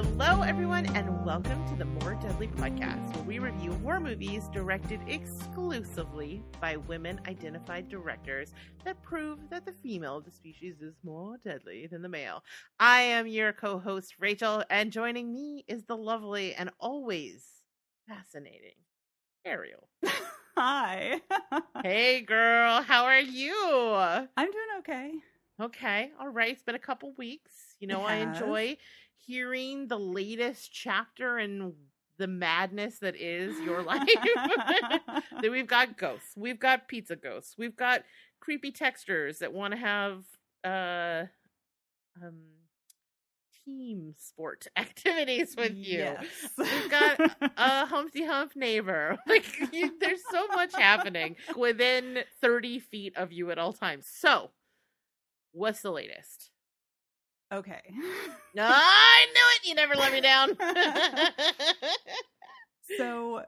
Hello, everyone, and welcome to the More Deadly podcast, where we review horror movies directed exclusively by women identified directors that prove that the female of the species is more deadly than the male. I am your co host, Rachel, and joining me is the lovely and always fascinating Ariel. Hi. hey, girl, how are you? I'm doing okay. Okay, all right. It's been a couple weeks. You know, I enjoy hearing the latest chapter in the madness that is your life. that we've got ghosts, we've got pizza ghosts, we've got creepy textures that want to have uh um team sport activities with you. Yes. We've got a Humpty Hump neighbor. Like you, there's so much happening within 30 feet of you at all times. So, what's the latest? Okay. No, I knew it. You never let me down. So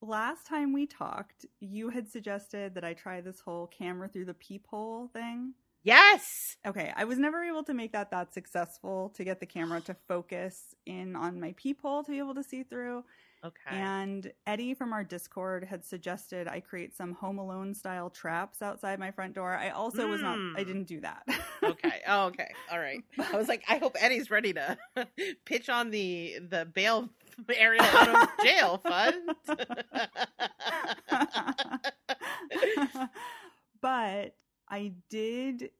last time we talked, you had suggested that I try this whole camera through the peephole thing. yes. Okay, I was never able to make that that successful to get the camera to focus in on my peephole to be able to see through. Okay. And Eddie from our Discord had suggested I create some Home Alone style traps outside my front door. I also was not. I Mm. didn't do that. okay. Oh, okay. All right. I was like, I hope Eddie's ready to pitch on the the bail Ariel out of jail fund. but I did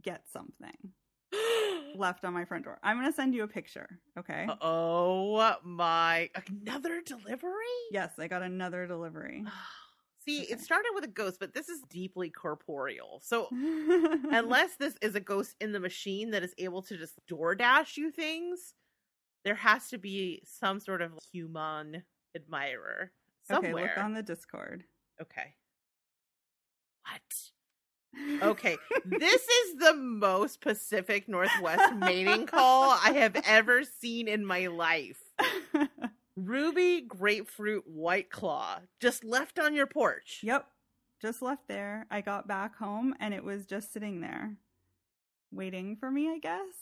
get something left on my front door. I'm going to send you a picture, okay? oh my! Another delivery? Yes, I got another delivery. See, Okay. it started with a ghost, but this is deeply corporeal. So unless this is a ghost in the machine that is able to just DoorDash you things, there has to be some sort of human admirer somewhere. okay, look on the Discord. Okay. What? Okay. this is the most Pacific Northwest mating call I have ever seen in my life. Ruby grapefruit white claw just left on your porch. yep, just left there. I got back home and it was just sitting there, waiting for me. I guess.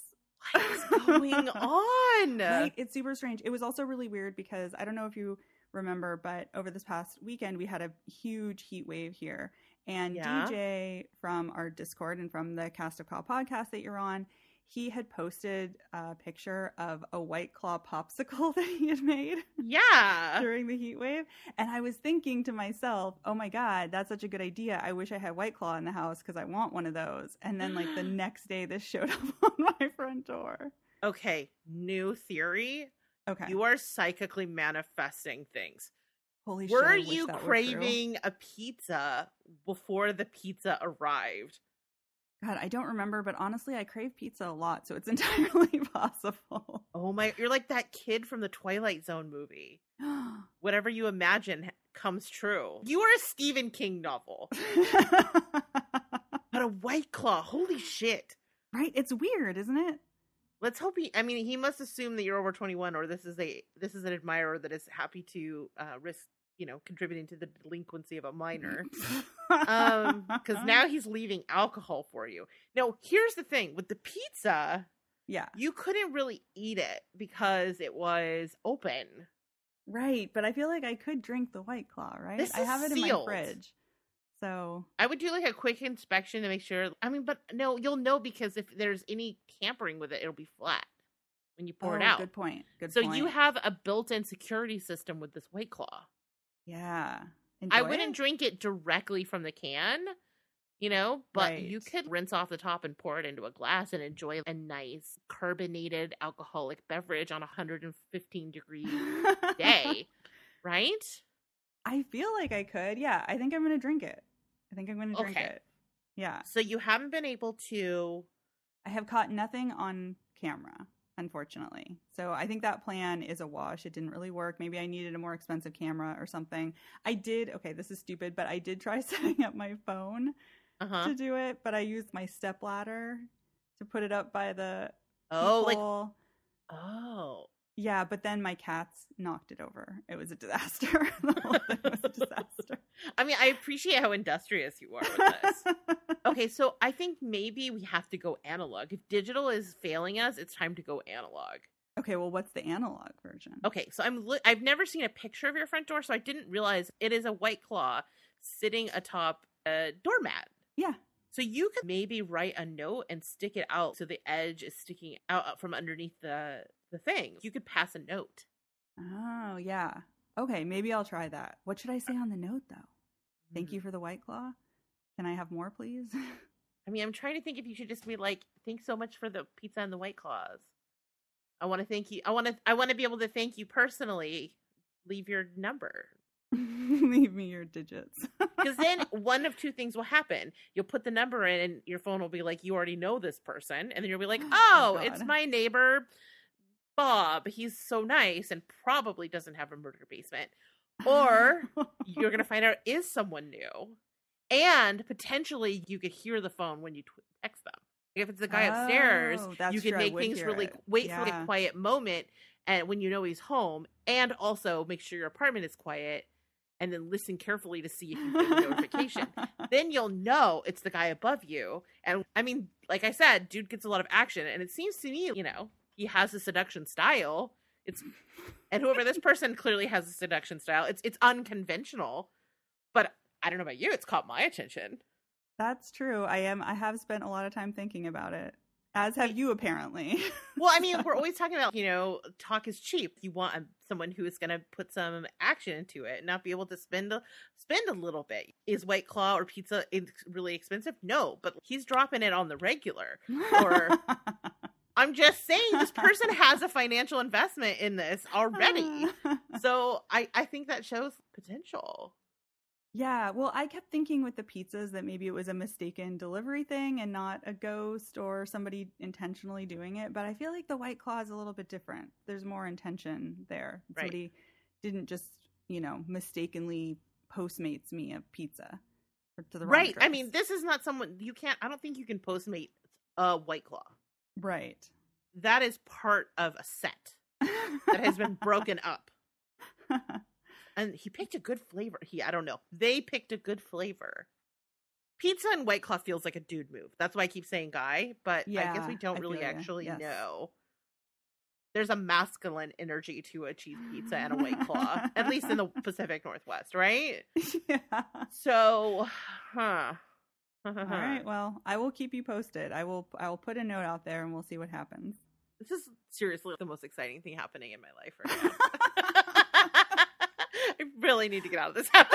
What is going on? Right? It's super strange. It was also really weird because I don't know if you remember, but over this past weekend, we had a huge heat wave here. And Yeah. DJ from our Discord and from the Cast of Call podcast that you're on, he had posted a picture of a White Claw popsicle that he had made Yeah. during the heat wave. And I was thinking to myself, oh my God, that's such a good idea. I wish I had White Claw in the house because I want one of those. And then, like, the next day, this showed up on my front door. Okay, new theory. Okay. You are psychically manifesting things. Holy shit. Were you that were craving a pizza before the pizza arrived? God, I don't remember, but honestly, I crave pizza a lot, so it's entirely possible. Oh my, you're like that kid from the Twilight Zone movie. Whatever you imagine comes true. You are a Stephen King novel, but a White Claw. Holy shit. right? It's weird, isn't it? Let's hope he. I mean, he must assume that you're over 21, or this is a this is an admirer that is happy to uh, risk, you know, contributing to the delinquency of a minor. um because now he's leaving alcohol for you now here's the thing with the pizza yeah, you couldn't really eat it because it was open right. But I feel like I could drink the White Claw, right? This I have it in my fridge. So, i would do like a quick inspection to make sure i mean but no you'll know because if there's any tampering with it it'll be flat when you pour it oh, out Good point. Good so point. you have a built-in security system with this white claw yeah. i wouldn't it? drink it directly from the can you know but you could rinse off the top and pour it into a glass and enjoy a nice carbonated alcoholic beverage on a 115 degree day right I feel like I could. Yeah, I think I'm gonna drink it. I think I'm gonna drink Okay. it. Yeah, so you haven't been able to I have caught nothing on camera, unfortunately. So I think that plan is a wash. It didn't really work. Maybe I needed a more expensive camera or something. I did. Okay, this is stupid, but I did try setting up my phone uh-huh to do it, but I used my step ladder to put it up by the oh like oh Yeah, but then my cats knocked it over. It was a disaster. the whole thing was a disaster. I mean, I appreciate how industrious you are with this. okay, so I think maybe we have to go analog. If digital is failing us, it's time to go analog. Okay, well, what's the analog version? Okay, so I'm li- I've never seen a picture of your front door, so I didn't realize it is a white claw sitting atop a doormat. Yeah. So you could maybe write a note and stick it out so the edge is sticking out uh, from underneath the the thing. You could pass a note. Oh, yeah. Okay, maybe I'll try that. What should I say on the note, though? Thank Mm. you for the White Claw. Can I have more, please? I mean, I'm trying to think if you should just be like, "Thanks so much for the pizza and the white claws." I want to thank you. I want to. I want to be able to thank you personally. Leave your number Leave me your digits. because then one of two things will happen. You'll put the number in, and your phone will be like, "You already know this person," and then you'll be like, Oh, "Oh, it's my neighbor, Bob. He's so nice and probably doesn't have a murder basement." Or you're going to find out is someone new, and potentially you could hear the phone when you tw- text them. If it's the guy upstairs, Oh, that's you can true, make things really it. wait for a quiet moment, and when you know he's home, and also make sure your apartment is quiet, and then listen carefully to see if you get a notification. Then you'll know it's the guy above you. And I mean, like I said, dude gets a lot of action, and it seems to me, you know, he has a seduction style. It's and whoever this person clearly has a seduction style. It's it's unconventional, but I don't know about you. It's caught my attention. That's true. I am. I have spent a lot of time thinking about it, as have you apparently. Well, I mean, we're always talking about you know, talk is cheap. You want um, someone who is going to put some action into it, and not be able to spend a, spend a little bit. Is White Claw or pizza really expensive? No, but he's dropping it on the regular. Or- I'm just saying, this person has a financial investment in this already. So I I think that shows potential. Yeah, well, I kept thinking with the pizzas that maybe it was a mistaken delivery thing and not a ghost or somebody intentionally doing it. But I feel like the White Claw is a little bit different. There's more intention there. Right. Somebody didn't just, you know, mistakenly Postmates me a pizza to the wrong Right. I mean, this is not someone you can't. I don't think you can postmate a White Claw. Right. That is part of a set that has been broken up. and he picked a good flavor. He, I don't know. They picked a good flavor. Pizza and White Claw feels like a dude move. That's why I keep saying guy, but I guess we don't I really actually Yes. know. There's a masculine energy to a cheese pizza and a White Claw, at least in the Pacific Northwest, right? yeah. So, huh. All right. Well, I will keep you posted. I will. I will put a note out there, and we'll see what happens. This is seriously the most exciting thing happening in my life right now. I really need to get out of this house.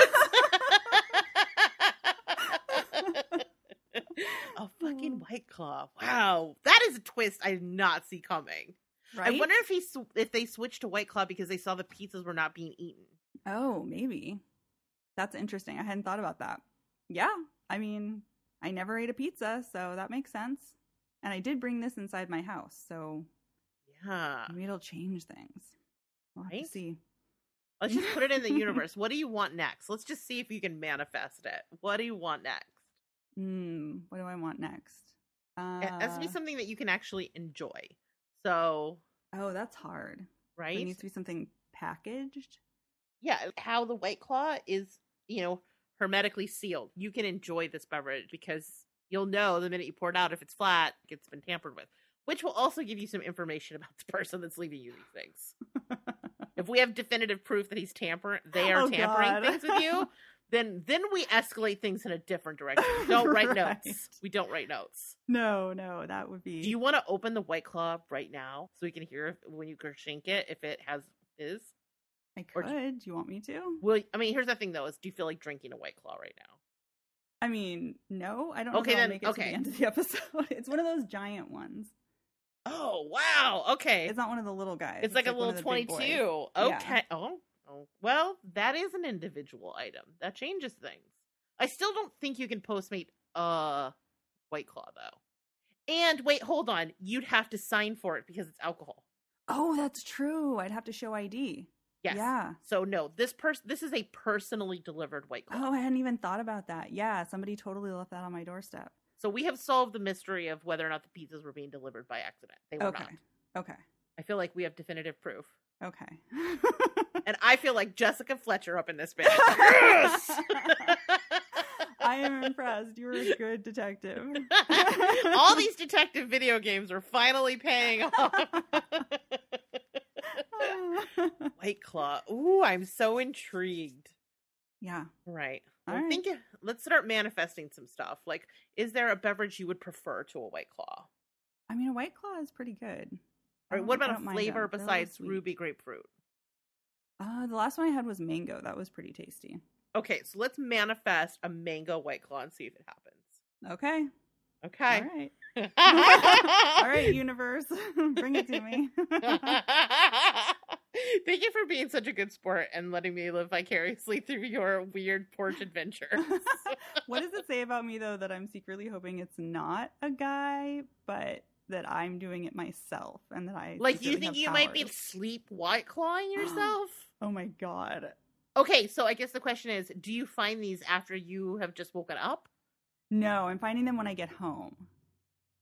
a fucking hmm. white claw. Wow, that is a twist I did not see coming. Right. I wonder if he sw- if they switched to white claw because they saw the pizzas were not being eaten. Oh, maybe. That's interesting. I hadn't thought about that. Yeah. I mean, I never ate a pizza, so that makes sense. And I did bring this inside my house, so Yeah. maybe it'll change things. We'll Right? see. Let's just put it in the universe. What do you want next? Let's just see if you can manifest it. What do you want next? Hmm. What do I want next? Uh, It has to be something that you can actually enjoy. So, oh, that's hard. Right? It needs to be something packaged. yeah, how the White Claw is, you know, hermetically sealed. You can enjoy this beverage because you'll know the minute you pour it out if it's flat, it's been tampered with. Which will also give you some information about the person that's leaving you these things. If we have definitive proof that he's tampering, they are Oh, tampering God. things with you, then then we escalate things in a different direction. We don't write Right. notes. We don't write notes. no, no, that would be. Do you want to open the White Claw right now so we can hear if, when you shake it if it has is? I could. do Do you want me to? Well, I mean, here's the thing though: is do you feel like drinking a White Claw right now? I mean, no, I don't. Okay, know if I'll then- make it to okay. the end of the episode. It's one of those giant ones. Oh wow! Okay, It's not one of the little guys. it's like a little twenty-two. Yeah. Okay. Oh, oh, well, that is an individual item. That changes things. I still don't think you can postmate a White Claw though. And wait, hold on. You'd have to sign for it because it's alcohol. Oh, that's true. I'd have to show ID. Yes. Yeah. So no, this person. This is a personally delivered White oh, Claw. Oh, I hadn't even thought about that. Yeah, somebody totally left that on my doorstep. So we have solved the mystery of whether or not the pizzas were being delivered by accident. They were Okay. not. Okay. I feel like we have definitive proof. Okay. And I feel like Jessica Fletcher up in this bitch. Yes! I am impressed. You're a good detective. All these detective video games are finally paying off. White Claw. Ooh, I'm so intrigued. yeah. Right. All Well, right. think let's start manifesting some stuff. Like, is there a beverage you would prefer to a White Claw? I mean, a white claw is pretty good. I what about a flavor besides ruby grapefruit? Uh, the last one I had was mango. That was pretty tasty. Okay, so let's manifest a mango White Claw and see if it happens. Okay. Okay. All right. All right, universe. Bring it to me. Thank you for being such a good sport and letting me live vicariously through your weird porch adventure. what does it say about me, though, that I'm secretly hoping it's not a guy, but that I'm doing it myself and that I. like, you think you might be sleep white clawing yourself? Oh my god. okay, so I guess the question is do you find these after you have just woken up? No, I'm finding them when I get home.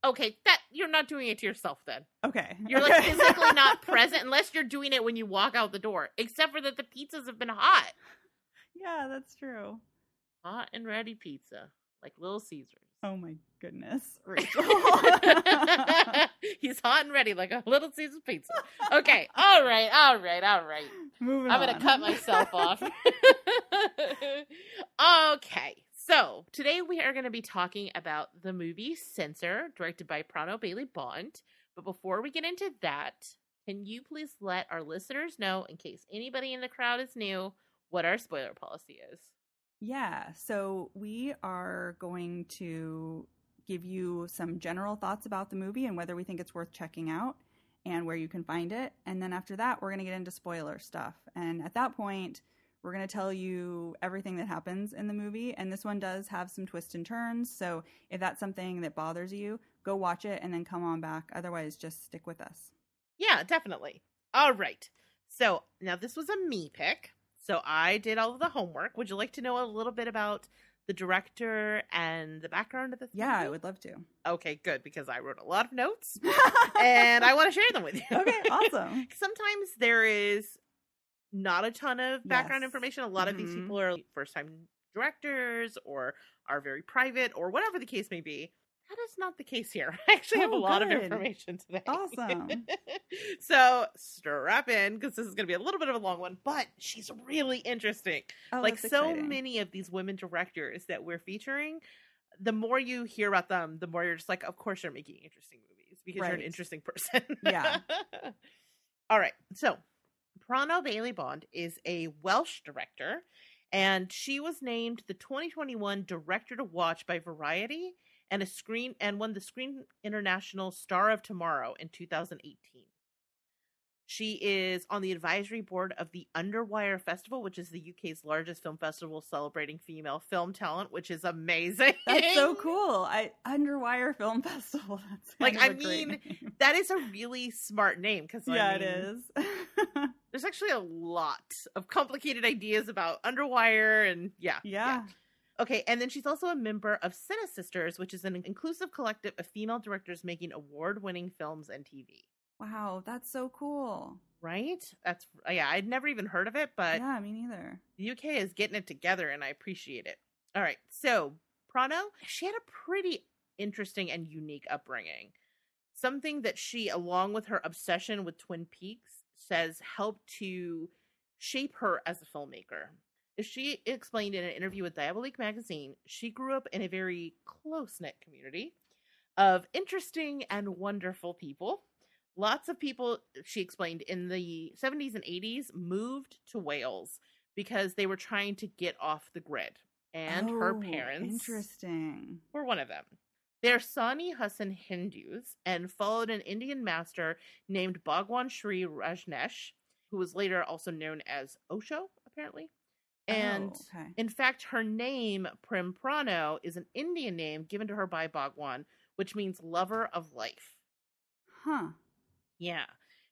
Okay, that you're not doing it to yourself then. Okay. You're like okay. physically not present unless you're doing it when you walk out the door, except for that the pizzas have been hot. yeah, that's true. Hot and ready pizza, like Little Caesars. Oh my goodness, Rachel. He's hot and ready like a Little Caesars pizza. Okay, all right, all right, all right. Moving I'm gonna on. cut myself off. okay, so today we are going to be talking about the movie Censor, directed by Prano Bailey Bond. But before we get into that, can you please let our listeners know, in case anybody in the crowd is new, what our spoiler policy is? Yeah, so we are going to give you some general thoughts about the movie and whether we think it's worth checking out and where you can find it. And then after that, we're going to get into spoiler stuff. And at that point, we're going to tell you everything that happens in the movie. And this one does have some twists and turns. So if that's something that bothers you, go watch it and then come on back. Otherwise, just stick with us. Yeah, definitely. All right. So now this was a me pick. So I did all of the homework. Would you like to know a little bit about the director and the background of this? Yeah, I would love to. Okay, good because I wrote a lot of notes and I want to share them with you. Okay, awesome. Sometimes there is not a ton of background Yes. information. A lot of these Mhm. people are first time directors or are very private or whatever the case may be. That is not the case here. I actually have a Oh, lot of information today. Awesome. so strap in because this is going to be a little bit of a long one, but she's really interesting. Oh, like so many of these women directors that we're featuring, the more you hear about them, the more you're just like, of course you're making interesting movies because you're an interesting person. Yeah. All right. So Prano Bailey Bond is a Welsh director, and she was named the 2021 Director to Watch by Variety and a screen and won the Screen International Star of Tomorrow in 2018. She is on the advisory board of the Underwire Festival, which is the UK's largest film festival celebrating female film talent, which is amazing. That's so cool. I Underwire Film Festival. That's Like, I of a great mean, name. That is a really smart name because yeah, it is. There's actually a lot of complicated ideas about Underwire and yeah, yeah. Okay, and then she's also a member of Cine Sisters, which is an inclusive collective of female directors making award-winning films and TV. Wow, that's so cool. Right? That's yeah, I'd never even heard of it, but yeah, me neither. the UK is getting it together and I appreciate it. All right. So, Prano, she had a pretty interesting and unique upbringing. Something that she along with her obsession with Twin Peaks says helped to shape her as a filmmaker. As She explained in an interview with Diabolique magazine, she grew up in a very close-knit community of interesting and wonderful people. Lots of people, she explained, in the 70s and 80s moved to Wales because they were trying to get off the grid. And her Oh, parents Interesting. were one of them. They're Sannyasin Hindus and followed an Indian master named Bhagwan Sri Rajneesh, who was later also known as Osho, apparently. And Oh, okay. in fact, her name, Prim Prano, is an Indian name given to her by Bhagwan, which means lover of life. Huh. Yeah.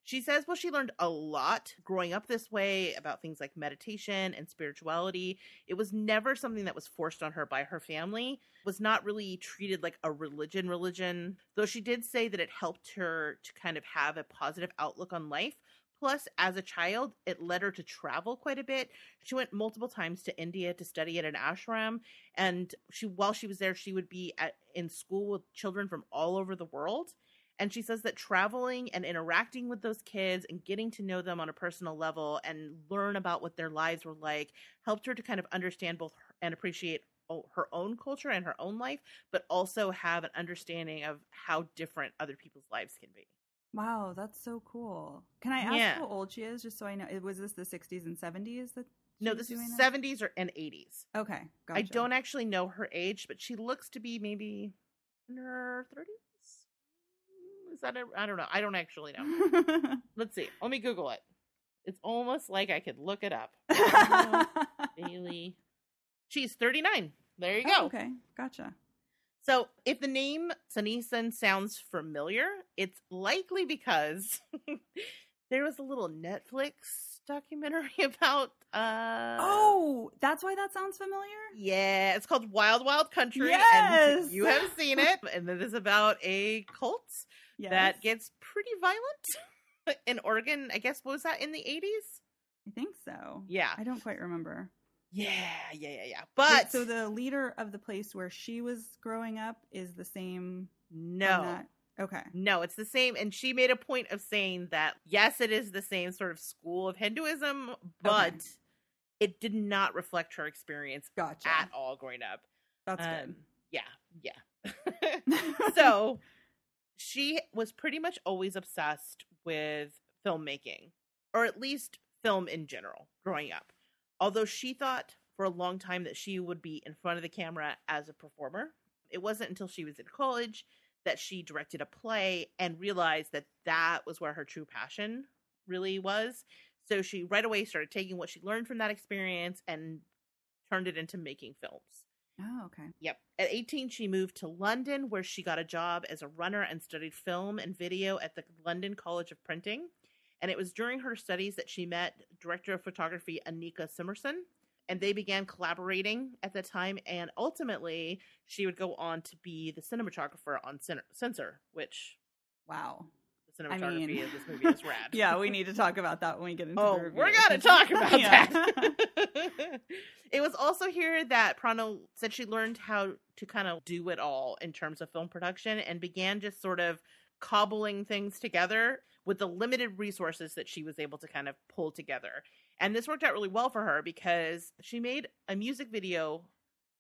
She says, well, she learned a lot growing up this way about things like meditation and spirituality. It was never something that was forced on her by her family, was not really treated like a religion religion, though she did say that it helped her to kind of have a positive outlook on life. Plus, as a child, it led her to travel quite a bit. She went multiple times to India to study at an ashram, and she while she was there, she would be at in school with children from all over the world And she says that traveling and interacting with those kids and getting to know them on a personal level and learn about what their lives were like helped her to kind of understand both and appreciate her own culture and her own life, but also have an understanding of how different other people's lives can be. Wow, that's so cool. Can I ask Yeah. how old she is, just so I know? Was this the 60s and 70s that? No, this is 70s or and 80s. Okay, gotcha. I don't actually know her age, but she looks to be maybe in her 30s. Is that a, I don't know. I don't actually know. Let's see. Let me Google it. It's almost like I could look it up. Bailey. She's 39. There you go. Oh, okay, gotcha. So, if the name Sannyasin sounds familiar, it's likely because there was a little Netflix documentary about uh Oh, that's why that sounds familiar. yeah, it's called Wild Wild Country Yes! and you have seen it and it is about a cult Yes. that gets pretty violent in Oregon. I guess what was that in the 80s? I think so. Yeah. I don't quite remember. Yeah, yeah, yeah, yeah. Wait, But so the leader of the place where she was growing up is the same. no. Okay. No, it's the same. And she made a point of saying that, yes, it is the same sort of school of Hinduism, but Okay. it did not reflect her experience Gotcha. at all growing up. That's Um, yeah, yeah. so she was pretty much always obsessed with filmmaking, or at least film in general, growing up. Although she thought for a long time that she would be in front of the camera as a performer, it wasn't until she was in college that she directed a play and realized that that was where her true passion really was. So she right away started taking what she learned from that experience and turned it into making films. Oh, okay. Yep. At 18, she moved to London, where she got a job as a runner and studied film and video at the London College of Printing. And it was during her studies that she met director of photography Annika Summerson. And they began collaborating at the time. And ultimately, she would go on to be the cinematographer on Censor, which Wow. The I mean- of this movie is rad. Yeah, we need to talk about that when we get into Oh, the review. we're gonna talk about Yeah. that. it was also here that Prano said she learned how to kind of do it all in terms of film production and began just sort of cobbling things together with the limited resources that she was able to kind of pull together. And this worked out really well for her because she made a music video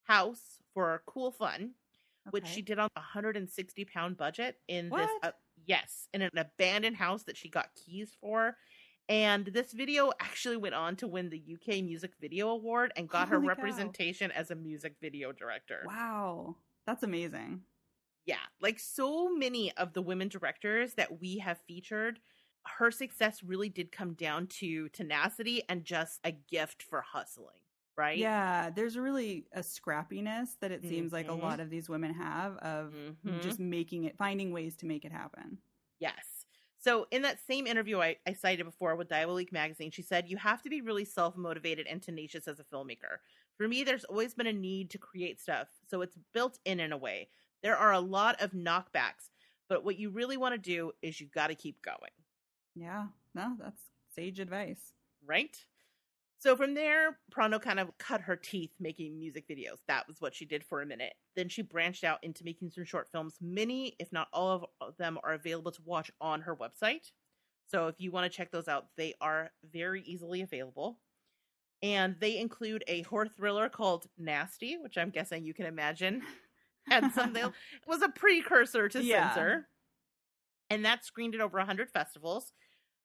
house for Cool Fun, which she did on a 160 pound budget in this What? uh, yes in an abandoned house that she got keys for and this video actually went on to win the uk music video award and got her Holy cow. representation as a music video director Wow. That's amazing. yeah like so many of the women directors that we have featured her success really did come down to tenacity and just a gift for hustling right Yeah, there's really a scrappiness that it seems like a Mhm. lot of these women have of Mhm. just making it, finding ways to make it happen. Yes. So in that same interview I, I cited before with Diabolique magazine, she said, You have to be really self motivated and tenacious as a filmmaker. For me, there's always been a need to create stuff, so it's built in in a way. There are a lot of knockbacks, but what you really want to do is you got to keep going, Yeah, no, that's sage advice. right? So from there, Prano kind of cut her teeth making music videos. That was what she did for a minute. Then she branched out into making some short films. Many, if not all of uh, them, are available to watch on her website. So if you want to check those out, they are very easily available. And they include a horror thriller called Nasty, which I'm guessing you can imagine had something was a precursor to Yeah. Censor. And that screened at over 100 festivals.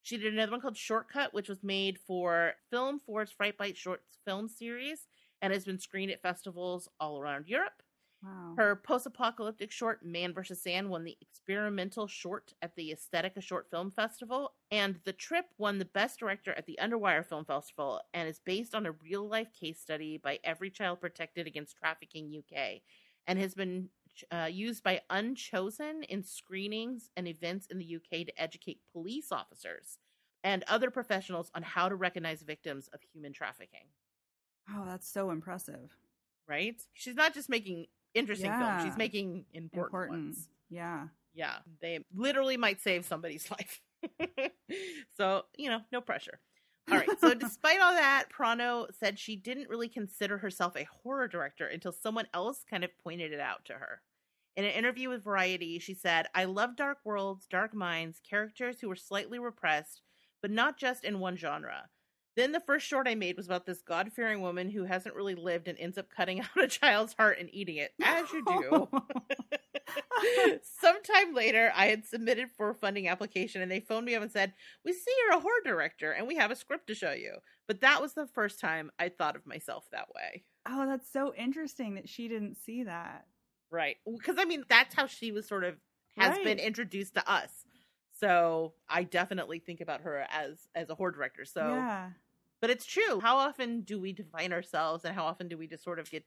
She did another one called Shortcut, which was made for Film4 Fright Bite Short Film Series and has been screened at festivals all around Europe. Wow. Her post apocalyptic short, Man vs. Sand, won the experimental short at the Aesthetica Short Film Festival. And The Trip won the Best Director at the Underwire Film Festival and is based on a real life case study by Every Child Protected Against Trafficking UK and has been uh, used by Unchosen in screenings and events in the UK to educate police officers and other professionals on how to recognize victims of human trafficking. Oh, that's so impressive. Right? She's not just making interesting films; she's making important, Important. ones. Yeah. Yeah, they literally might save somebody's life. so you know, no pressure. All right. So despite all that, Prano said she didn't really consider herself a horror director until someone else kind of pointed it out to her. In an interview with Variety, she said, I love dark worlds, dark minds, characters who were slightly repressed, but not just in one genre. Then the first short I made was about this God fearing woman who hasn't really lived and ends up cutting out a child's heart and eating it, as you do. Sometime later, I had submitted for a funding application and they phoned me up and said, We see you're a horror director and we have a script to show you. But that was the first time I thought of myself that way. oh, that's so interesting that she didn't see that. Right. Because, I mean, that's how she was sort of has been introduced to us. So I definitely think about her as as a horror director. So yeah. But it's true. How often do we define ourselves and how often do we just sort of get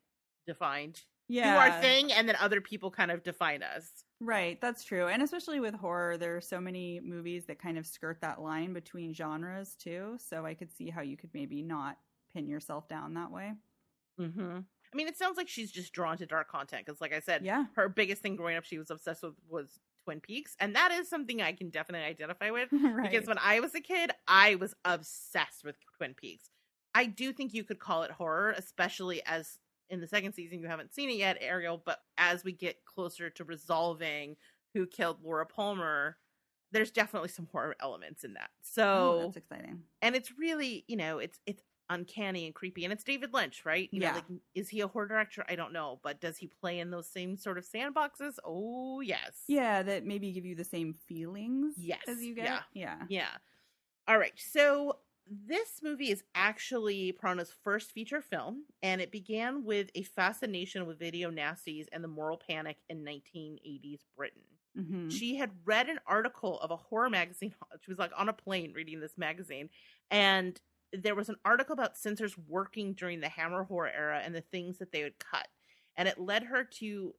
defined? Yeah. Do our thing and then other people kind of define us. Right, that's true. And especially with horror, there are so many movies that kind of skirt that line between genres too. So I could see how you could maybe not pin yourself down that way. Mm-hmm. I mean, it sounds like she's just drawn to dark content because, like I said, Yeah. her biggest thing growing up she was obsessed with was Twin Peaks. And that is something I can definitely identify with. right. Because when I was a kid, I was obsessed with Twin Peaks. I do think you could call it horror, especially as in the second season you haven't seen it yet, Ariel, but as we get closer to resolving who killed Laura Palmer, there's definitely some horror elements in that. oh, So that's exciting. and it's really, you know, it's it's uncanny and creepy and it's David Lynch, right? You Yeah. know, like is he a horror director? I don't know, but does he play in those same sort of sandboxes? Oh, yes. Yeah, that maybe give you the same feelings Yes, as you get. yeah. Yeah. Yeah. All right. So this movie is actually Prano's first feature film, and it began with a fascination with video nasties and the moral panic in 1980s Britain. hmm She had read an article of a horror magazine. She was like on a plane reading this magazine, and there was an article about censors working during the Hammer horror era and the things that they would cut. And it led her to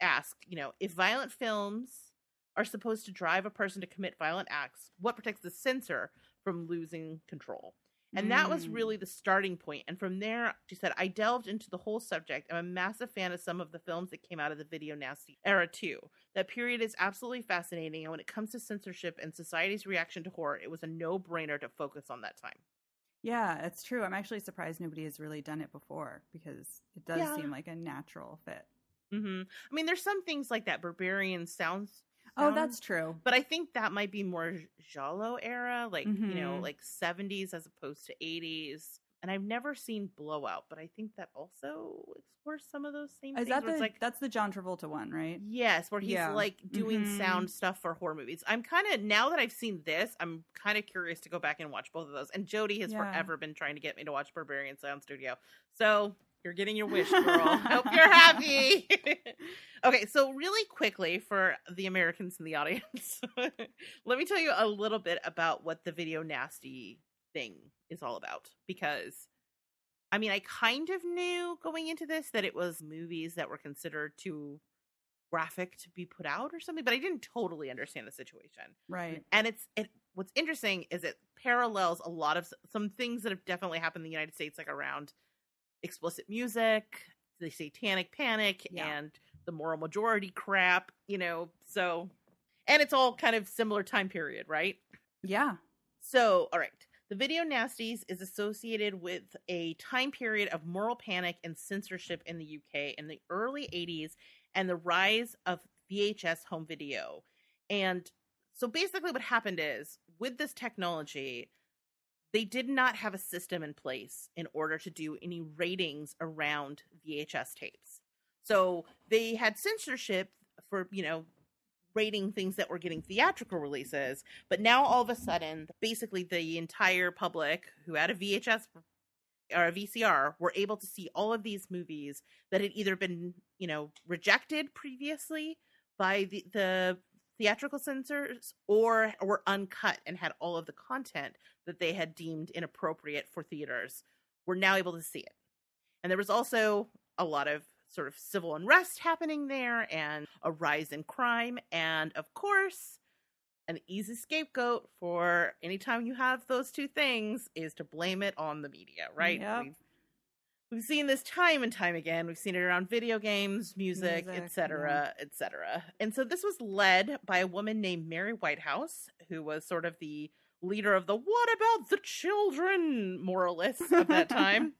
ask, you know, if violent films are supposed to drive a person to commit violent acts, what protects the censor from losing control? And that was Mm. really the starting point. And from there, she said, I delved into the whole subject. I'm a massive fan of some of the films that came out of the video nasty era, too. That period is absolutely fascinating. And when it comes to censorship and society's reaction to horror, it was a no brainer to focus on that time. Yeah, it's true. I'm actually surprised nobody has really done it before because it does Yeah. seem like a natural fit. hmm I mean, there's some things like that Berberian sounds. Oh, that's true. But I think that might be more giallo era, like, you know, Mhm. like 70s as opposed to 80s. And I've never seen Blowout, but I think that also explores some of those same Is things. that the like, that's the John Travolta one, right? Yes, where he's Yeah. like doing Mhm. sound stuff for horror movies. I'm kind of now that I've seen this, I'm kind of curious to go back and watch both of those. And Jody has Yeah. forever been trying to get me to watch Berberian Sound Studio. So you're getting your wish, girl. Hope you're happy. okay, so really quickly for the Americans in the audience, let me tell you a little bit about what the video nasty thing is all about because I mean, I kind of knew going into this that it was movies that were considered too graphic to be put out or something, but I didn't totally understand the situation. Right. And it's it what's interesting is it parallels a lot of some things that have definitely happened in the United States like around explicit music, the satanic panic Yeah. and the moral majority crap, you know. So and it's all kind of similar time period, right? Yeah. So, all right. The video nasties is associated with a time period of moral panic and censorship in the UK in the early 80s and the rise of VHS home video. And so basically what happened is with this technology they did not have a system in place in order to do any ratings around VHS tapes. So they had censorship for, you know, rating things that were getting theatrical releases, but now all of a sudden, basically the entire public who had a VHS or a VCR were able to see all of these movies that had either been, you know, rejected previously by the, the theatrical censors or were uncut and had all of the content that they had deemed inappropriate for theaters were now able to see it. And there was also a lot of sort of civil unrest happening there and a rise in crime. And of course, an easy scapegoat for anytime you have those two things is to blame it on the media, right? Yep. We've, we've seen this time and time again. We've seen it around video games, music, Music, etc., etc. And so this was led by a woman named Mary Whitehouse, who was sort of the leader of the what about the children moralists of that time.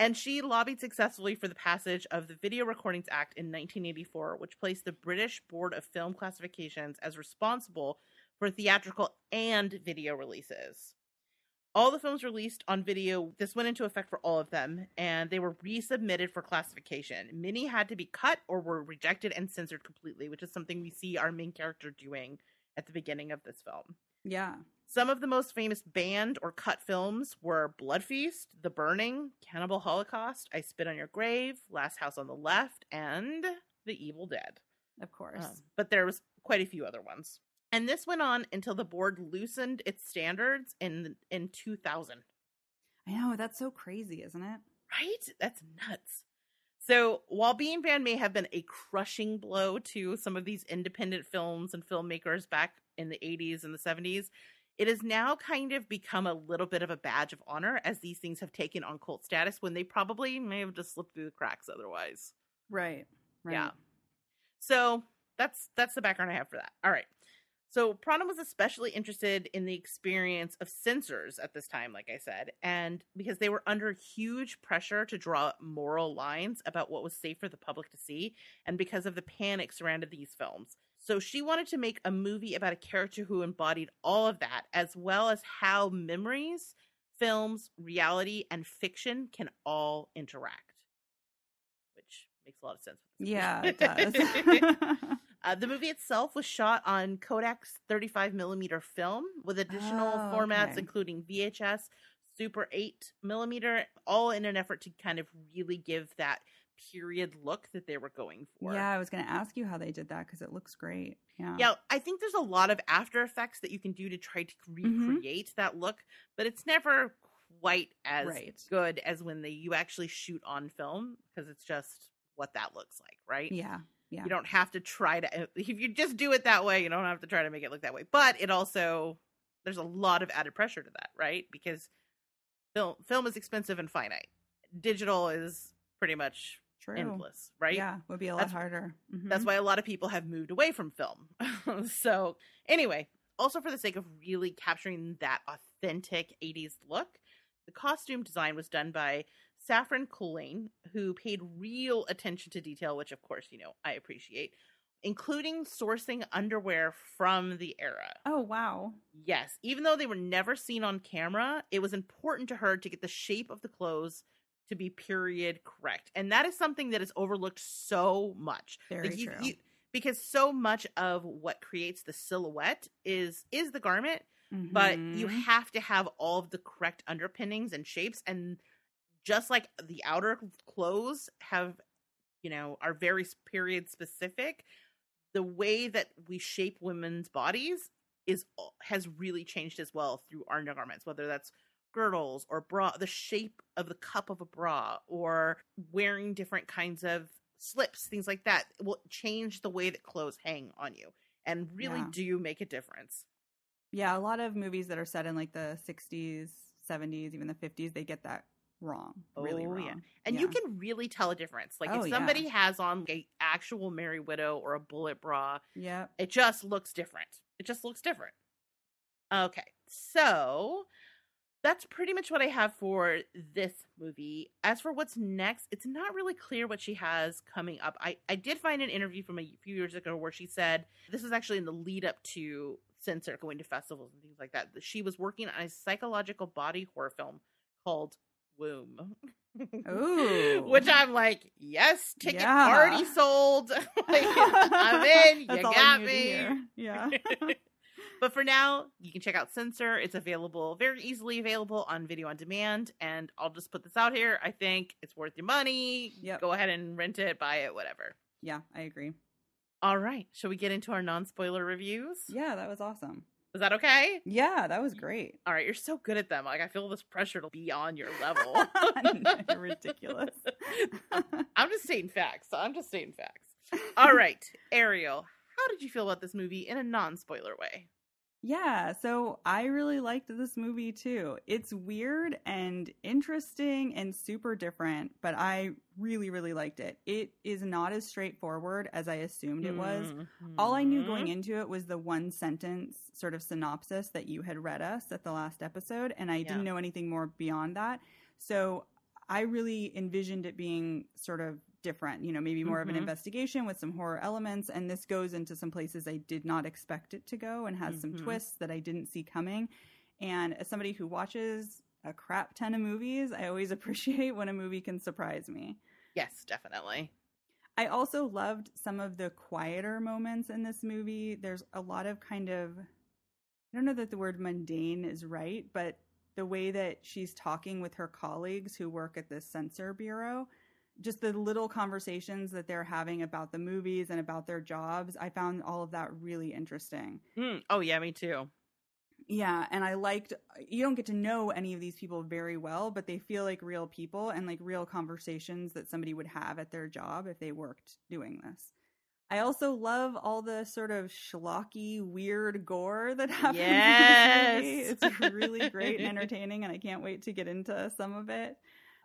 And she lobbied successfully for the passage of the Video Recordings Act in 1984, which placed the British Board of Film Classifications as responsible for theatrical and video releases. All the films released on video, this went into effect for all of them, and they were resubmitted for classification. Many had to be cut or were rejected and censored completely, which is something we see our main character doing at the beginning of this film. Yeah. Some of the most famous banned or cut films were Blood Feast, The Burning, Cannibal Holocaust, I Spit on Your Grave, Last House on the Left, and The Evil Dead. Of course. Um, but there was quite a few other ones. And this went on until the board loosened its standards in in 2000. I know, that's so crazy, isn't it? Right? That's nuts. So, while being banned may have been a crushing blow to some of these independent films and filmmakers back in the 80s and the 70s, it has now kind of become a little bit of a badge of honor as these things have taken on cult status when they probably may have just slipped through the cracks otherwise. Right. Right. Yeah. So, that's that's the background I have for that. All right. So Prano was especially interested in the experience of censors at this time, like I said, and because they were under huge pressure to draw moral lines about what was safe for the public to see, and because of the panic surrounded these films. So she wanted to make a movie about a character who embodied all of that, as well as how memories, films, reality, and fiction can all interact. Which makes a lot of sense. Yeah, it does. Uh, the movie itself was shot on Kodak's 35 millimeter film with additional Oh, formats, okay. including VHS, Super 8 millimeter, all in an effort to kind of really give that period look that they were going for. yeah, I was going to ask you how they did that because it looks great. Yeah. Yeah, I think there's a lot of After Effects that you can do to try to Mm-hmm. recreate that look, but it's never quite as Right. good as when they you actually shoot on film because it's just what that looks like, right? Yeah. Yeah. You don't have to try to if you just do it that way, you don't have to try to make it look that way. But it also there's a lot of added pressure to that, right? Because film film is expensive and finite. Digital is pretty much True. endless, right? Yeah, would be a lot That's- harder. Mhm. That's why a lot of people have moved away from film. so, anyway, also for the sake of really capturing that authentic 80s look, the costume design was done by Saffron Cullane, who paid real attention to detail, which, of course, you know, I appreciate, including sourcing underwear from the era. Oh, wow. Yes, even though they were never seen on camera, it was important to her to get the shape of the clothes to be period correct. And that is something that is overlooked so much. Very Like, you- true. you- because so much of what creates the silhouette is is the garment, but you Mhm. have to have all of the correct underpinnings and shapes and just like the outer clothes have you know are very period specific the way that we shape women's bodies is has really changed as well through our undergarments whether that's girdles or bra the shape of the cup of a bra or wearing different kinds of slips things like that will change the way that clothes hang on you and really Yeah. do make a difference Yeah, a lot of movies that are set in like the 60s, 70s, even the 50s, they get that wrong. Really Oh, wrong. yeah. and you can really tell a difference like Oh, if yeah. somebody has on a actual merry widow or a bullet bra yeah. it just looks different it just looks different okay so that's pretty much what i have for this movie as for what's next it's not really clear what she has coming up i i did find an interview from a few years ago where she said this is actually in the lead up to censor going to festivals and things like that she was working on a psychological body horror film called womb Ooh. which i'm like yes ticket Yeah. already sold Like, i'm in you got to me. Yeah. But for now, you can check out Censor. It's available, very easily available on video on demand. And I'll just put this out here. I think it's worth your money. Yep. Go ahead and rent it, buy it, whatever. yeah, I agree. All right. Shall we get into our non spoiler reviews? Yeah, that was awesome. Is that okay? Yeah, that was great. All right. You're so good at them. Like, I feel this pressure to be on your level. You're ridiculous. I'm just stating facts. I'm just stating facts. All right. Ariel, how did you feel about this movie in a non spoiler way? Yeah, so I really liked this movie too. It's weird and interesting and super different, but I really, really liked it. It is not as straightforward as I assumed it was. All I knew going Mhm. into it was the one sentence sort of synopsis that you had read us at the last episode, and I Yeah. didn't know anything more beyond that. So I really envisioned it being sort of different, you know, maybe more of an Mhm. investigation with some horror elements. And this goes into some places I did not expect it to go and has some Mhm. twists that I didn't see coming. And as somebody who watches a crap ton of movies, I always appreciate when a movie can surprise me. Yes, definitely. I also loved some of the quieter moments in this movie. There's a lot of kind of, I don't know that the word mundane is right, but the way that she's talking with her colleagues who work at the censor bureau, just the little conversations that they're having about the movies and about their jobs, I found all of that really interesting. Mm. Oh yeah, me too. Yeah, and I liked you don't get to know any of these people very well, but they feel like real people and like real conversations that somebody would have at their job if they worked doing this. I also love all the sort of schlocky, weird gore that happens Yes. in this movie. It's really great and entertaining, and I can't wait to get into some of it.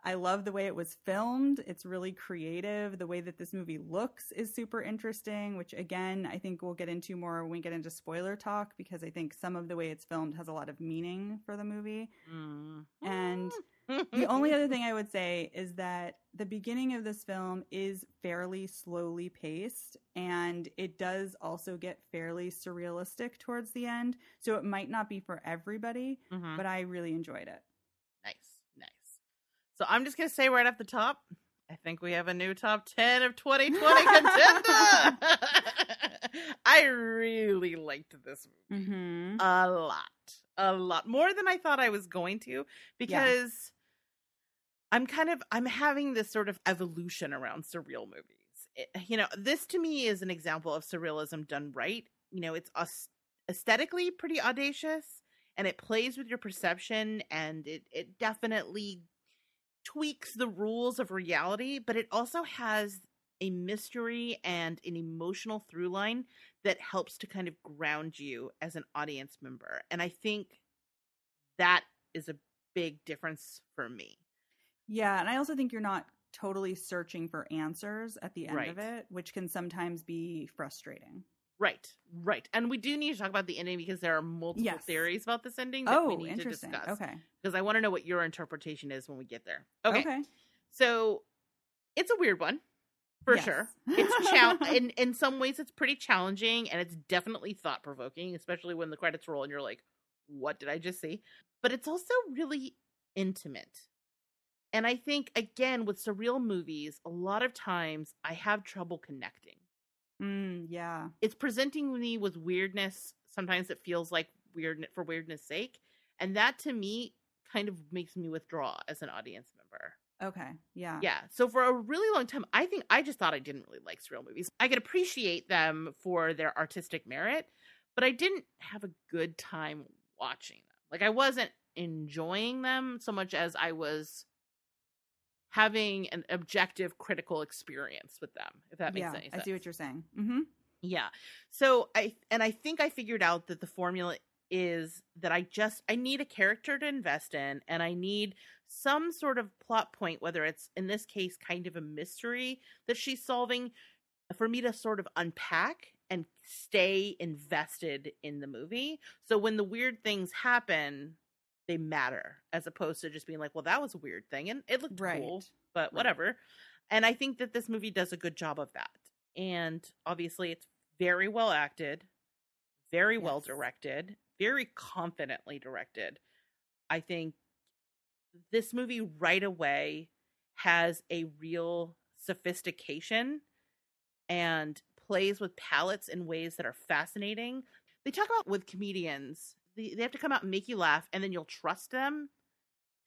I love the way it was filmed. It's really creative. The way that this movie looks is super interesting, which again, I think we'll get into more when we get into spoiler talk because I think some of the way it's filmed has a lot of meaning for the movie. Mm. And the only other thing I would say is that the beginning of this film is fairly slowly paced and it does also get fairly surrealistic towards the end. So it might not be for everybody, Mhm. but I really enjoyed it. Nice. So I'm just gonna say right off the top, I think we have a new top ten of 2020 contender. I really liked this movie Mm-hmm. a lot, a lot more than I thought I was going to because I'm kind of I'm having this sort of evolution around surreal movies. It- you know, this to me is an example of surrealism done right. You know, it's us aesthetically pretty audacious and it plays with your perception and it it definitely tweaks the rules of reality, but it also has a mystery and an emotional through line that helps to kind of ground you as an audience member. And I think that is a big difference for me. Yeah, and I also think you're not totally searching for answers at the end of it, which can sometimes be frustrating. Right, right. And we do need to talk about the ending because there are multiple Yes. theories about this ending that we Oh, need to discuss. Okay. Because I want to know what your interpretation is when we get there. Okay. Okay. So it's a weird one. For Yes. sure. It's chal- in in some ways it's pretty challenging and it's definitely thought provoking, especially when the credits roll and you're like, what did I just see? But it's also really intimate. And I think again with surreal movies, a lot of times I have trouble connecting. Mm, yeah. It's presenting me with weirdness. Sometimes it feels like weird for weirdness sake, and that to me kind of makes me withdraw as an audience member. Okay. Yeah. Yeah. So for a really long time, I think I just thought I didn't really like surreal movies. I could appreciate them for their artistic merit, but I didn't have a good time watching them. Like I wasn't enjoying them so much as I was having an objective critical experience with them, if that makes yeah. any I see what you're saying. Mm-hmm. Yeah. So I and I think I figured out that the formula is that I just I need a character to invest in and I need some sort of plot point whether it's in this case kind of a mystery that she's solving for me to sort of unpack and stay invested in the movie. So when the weird things happen, they matter as opposed to just being like, well that was a weird thing and it looked Right. cool, but whatever. And I think that this movie does a good job of that. And obviously, it's very well acted, very well directed, very confidently directed. I think this movie right away has a real sophistication and plays with palettes in ways that are fascinating. They talk about with comedians, they, they have to come out and make you laugh, and then you'll trust them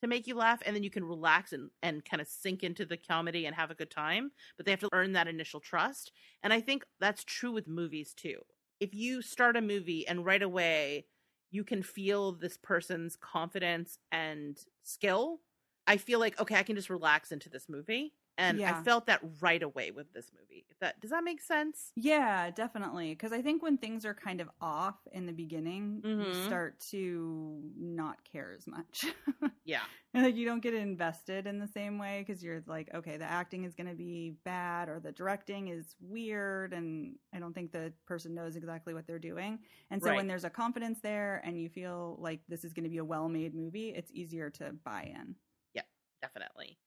to make you laugh, and then you can relax and, and kind of sink into the comedy and have a good time. But they have to earn that initial trust. And I think that's true with movies too. If you start a movie and right away you can feel this person's confidence and skill, I feel like, okay, I can just relax into this movie. And Yeah. I felt that right away with this movie. If that does that make sense? Yeah, definitely. Because I think when things are kind of off in the beginning, you Mhm. start to not care as much. Yeah. And like you don't get invested in the same way because you're like, okay, the acting is going to be bad or the directing is weird, and I don't think the person knows exactly what they're doing. And so Right. when there's a confidence there and you feel like this is going to be a well-made movie, it's easier to buy in. Yeah, definitely.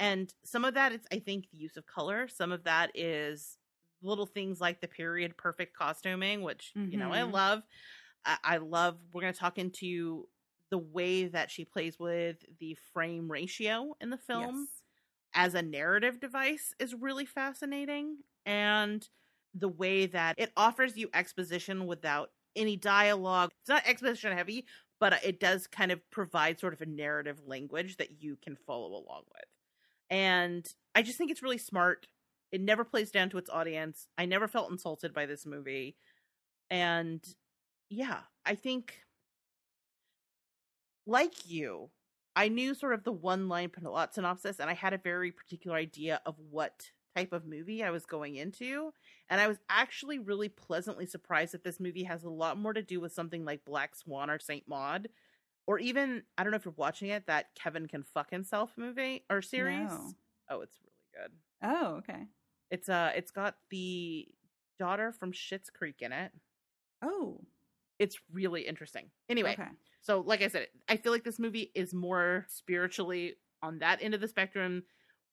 And some of that is, I think, the use of color. Some of that is little things like the period perfect costuming, which, you know, I Mhm. love. I, I love, we're going to talk into the way that she plays with the frame ratio in the film Yes. as a narrative device is really fascinating and the way that it offers you exposition without any dialogue it's not exposition heavy but it does kind of provide sort of a narrative language that you can follow along with and i just think it's really smart. It never plays down to its audience. I never felt insulted by this movie. And yeah i think like you I knew sort of the one line plot synopsis, and I had a very particular idea of what type of movie I was going into. And I was actually really pleasantly surprised that this movie has a lot more to do with something like Black Swan or Saint Maud, or even I don't know if you're watching it that Kevin can fuck himself movie or series. No. Oh, it's really good. Oh, okay. It's uh, it's got the daughter from Schitt's Creek in it. Oh, It's really interesting. Anyway, okay. So, like I said, I feel like this movie is more spiritually on that end of the spectrum,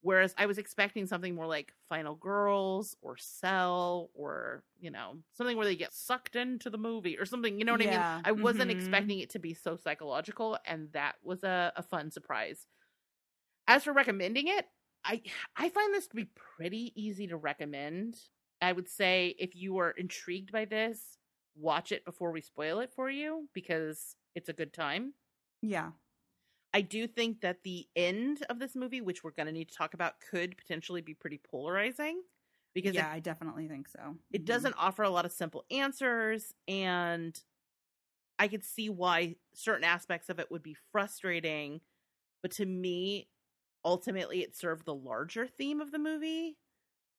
whereas I was expecting something more like Final Girls or Cell or, you know, something where they get sucked into the movie or something. You know what I mean? I wasn't mhm. expecting it to be so psychological, and that was a, a fun surprise. As for recommending it, I I find this to be pretty easy to recommend. I would say if you are intrigued by this, watch it before we spoil it for you because it's a good time. Yeah. I do think that the end of this movie, which we're going to need to talk about, could potentially be pretty polarizing because yeah, it, I definitely think so. it Mhm. doesn't offer a lot of simple answers. And I could see why certain aspects of it would be frustrating. But to me, ultimately, it served the larger theme of the movie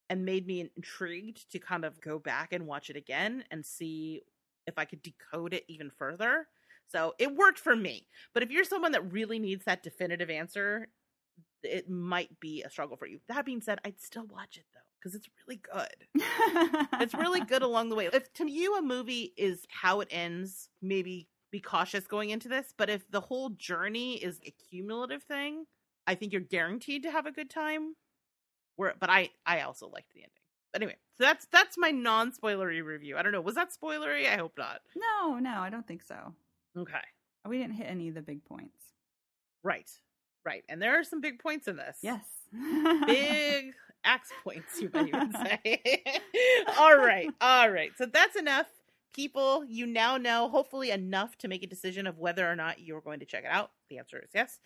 and made me intrigued to kind of go back and watch it again and see if I could decode it even further. So it worked for me. But if you're someone that really needs that definitive answer, it might be a struggle for you. That being said, I'd still watch it though, because it's really good. It's really good along the way. If to you a movie is how it ends, maybe be cautious going into this. But if the whole journey is a cumulative thing, I think you're guaranteed to have a good time. Where, but I, I also liked the ending. But anyway, so that's that's my non-spoilery review. I don't know, was that spoilery? I hope not. no, no, I don't think so. Okay, We didn't hit any of the big points. right, right, and there are some big points in this. Yes. big axe points, you might even say. all right, all right. So that's enough, people. You now know, hopefully, enough to make a decision of whether or not you're going to check it out. The answer is yes.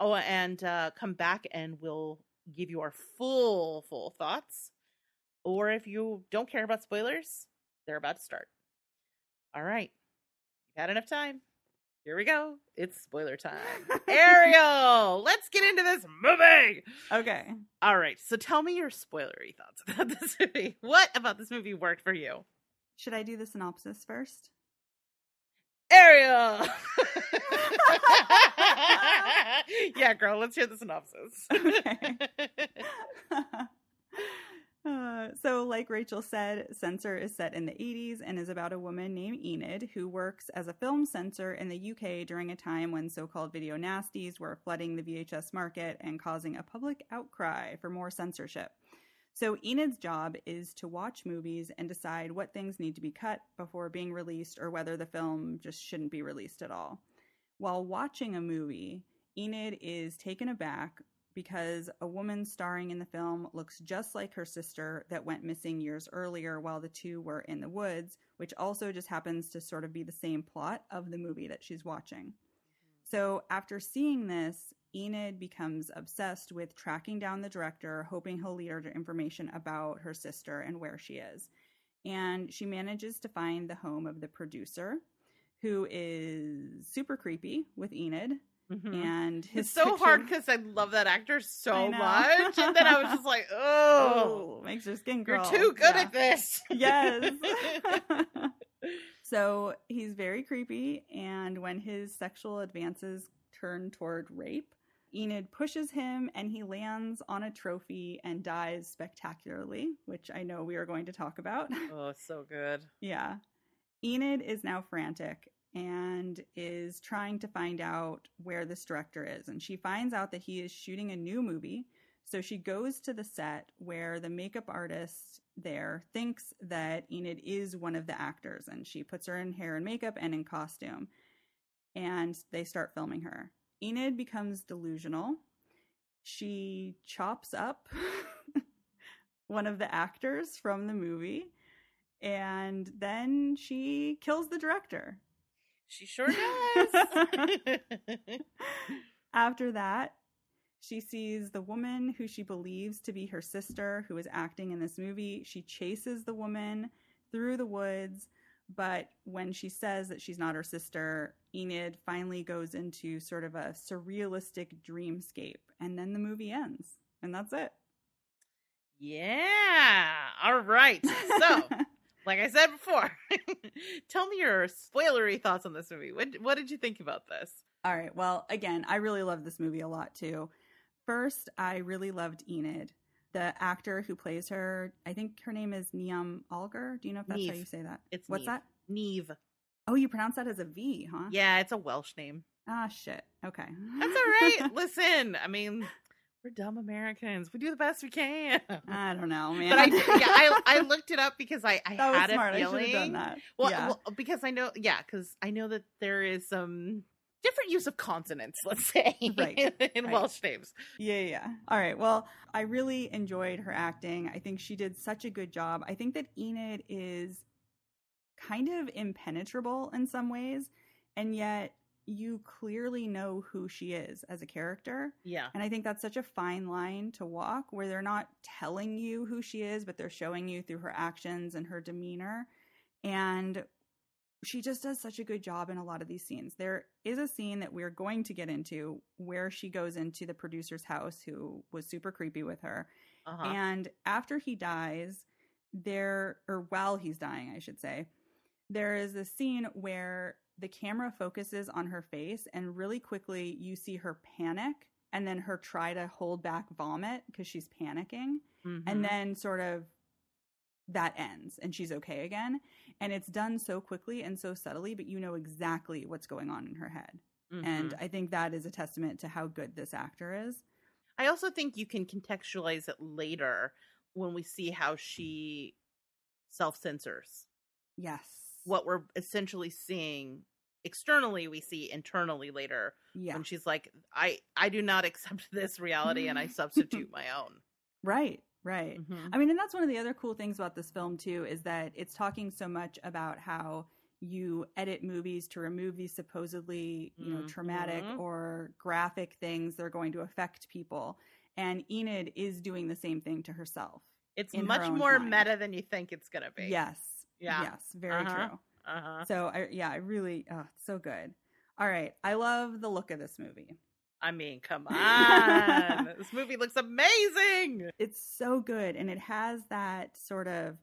Oh, and uh, come back and we'll give you our full, full thoughts. Or if you don't care about spoilers, they're about to start. All right, you've had enough time. Here we go. It's spoiler time. Ariel, let's get into this movie. okay. All right. So tell me your spoilery thoughts about this movie. What about this movie worked for you? Should I do the synopsis first? Ariel. yeah, girl, let's hear the synopsis. Okay. Uh, so, like Rachel said, Censor is set in the 80s and is about a woman named Enid who works as a film censor in the UK during a time when so called video nasties were flooding the VHS market and causing a public outcry for more censorship. So, Enid's job is to watch movies and decide what things need to be cut before being released or whether the film just shouldn't be released at all. While watching a movie, Enid is taken aback because a woman starring in the film looks just like her sister that went missing years earlier while the two were in the woods, which also just happens to sort of be the same plot of the movie that she's watching. So after seeing this, Enid becomes obsessed with tracking down the director, hoping he'll lead her to information about her sister and where she is. And she manages to find the home of the producer, who is super creepy with Enid. Mhm. And his It's so hard because I love that actor so much. And then I was just like, oh, oh, makes your skin crawl. you're too good Yeah. at this. yes. so he's very creepy, and when his sexual advances turn toward rape, Enid pushes him and he lands on a trophy and dies spectacularly, which I know we are going to talk about. oh, so good. yeah. Enid is now frantic and is trying to find out where this director is. And she finds out that he is shooting a new movie. So she goes to the set where the makeup artist there thinks that Enid is one of the actors, and she puts her in hair and makeup and in costume. And they start filming her. Enid becomes delusional. She chops up one of the actors from the movie, and then she kills the director. She sure does. After that, she sees the woman who she believes to be her sister who is acting in this movie. She chases the woman through the woods, but when she says that she's not her sister, Enid finally goes into sort of a surrealistic dreamscape, and then the movie ends. And that's it. yeah. All right. So, like I said before, tell me your spoilery thoughts on this movie. What what did you think about this? All right. Well, again, I really love this movie a lot too. First, I really loved Enid. The actor who plays her, I think her name is Niam Algar. Do you know if that's how you say that? It's What's Neve. that? Neve. Oh, you pronounce that as a V, huh? Yeah, it's a Welsh name. Ah, shit. Okay. That's all right. Listen, I mean, we're dumb Americans. We do the best we can. I don't know, man. But I yeah, I I looked it up because I I that was had smart. a I should feeling. have done that. Well, yeah. well, because I know, yeah, because I know that there is some different use of consonants, let's say, Right, in right. Welsh names. Yeah, yeah. All right. Well, I really enjoyed her acting. I think she did such a good job. I think that Enid is kind of impenetrable in some ways, and yet you clearly know who she is as a character. Yeah, And I think that's such a fine line to walk where they're not telling you who she is, but they're showing you through her actions and her demeanor. And she just does such a good job in a lot of these scenes. There is a scene that we're going to get into where she goes into the producer's house who was super creepy with her. uh-huh. And after he dies, there, or while he's dying, I should say, there is a scene where the camera focuses on her face, and really quickly you see her panic and then her try to hold back vomit because she's panicking. Mhm. And then sort of that ends and she's okay again. And it's done so quickly and so subtly, but you know exactly what's going on in her head. And Mhm. I think that is a testament to how good this actor is. I also think you can contextualize it later when we see how she self censors. Yes. What we're essentially seeing externally, we see internally later Yeah. when she's like, "I I do not accept this reality, and I substitute my own." Right, right. Mhm. I mean, and that's one of the other cool things about this film too is that it's talking so much about how you edit movies to remove these supposedly, you know, traumatic Mhm. or graphic things that are going to affect people. And Enid is doing the same thing to herself. It's her much more mind. meta than you think it's gonna be. Yes. Yeah. Yes, very Uh-huh. true. Uh huh. So I yeah, I really oh, it's so good. All right. I love the look of this movie. I mean, come on. this movie looks amazing. It's so good and it has that sort of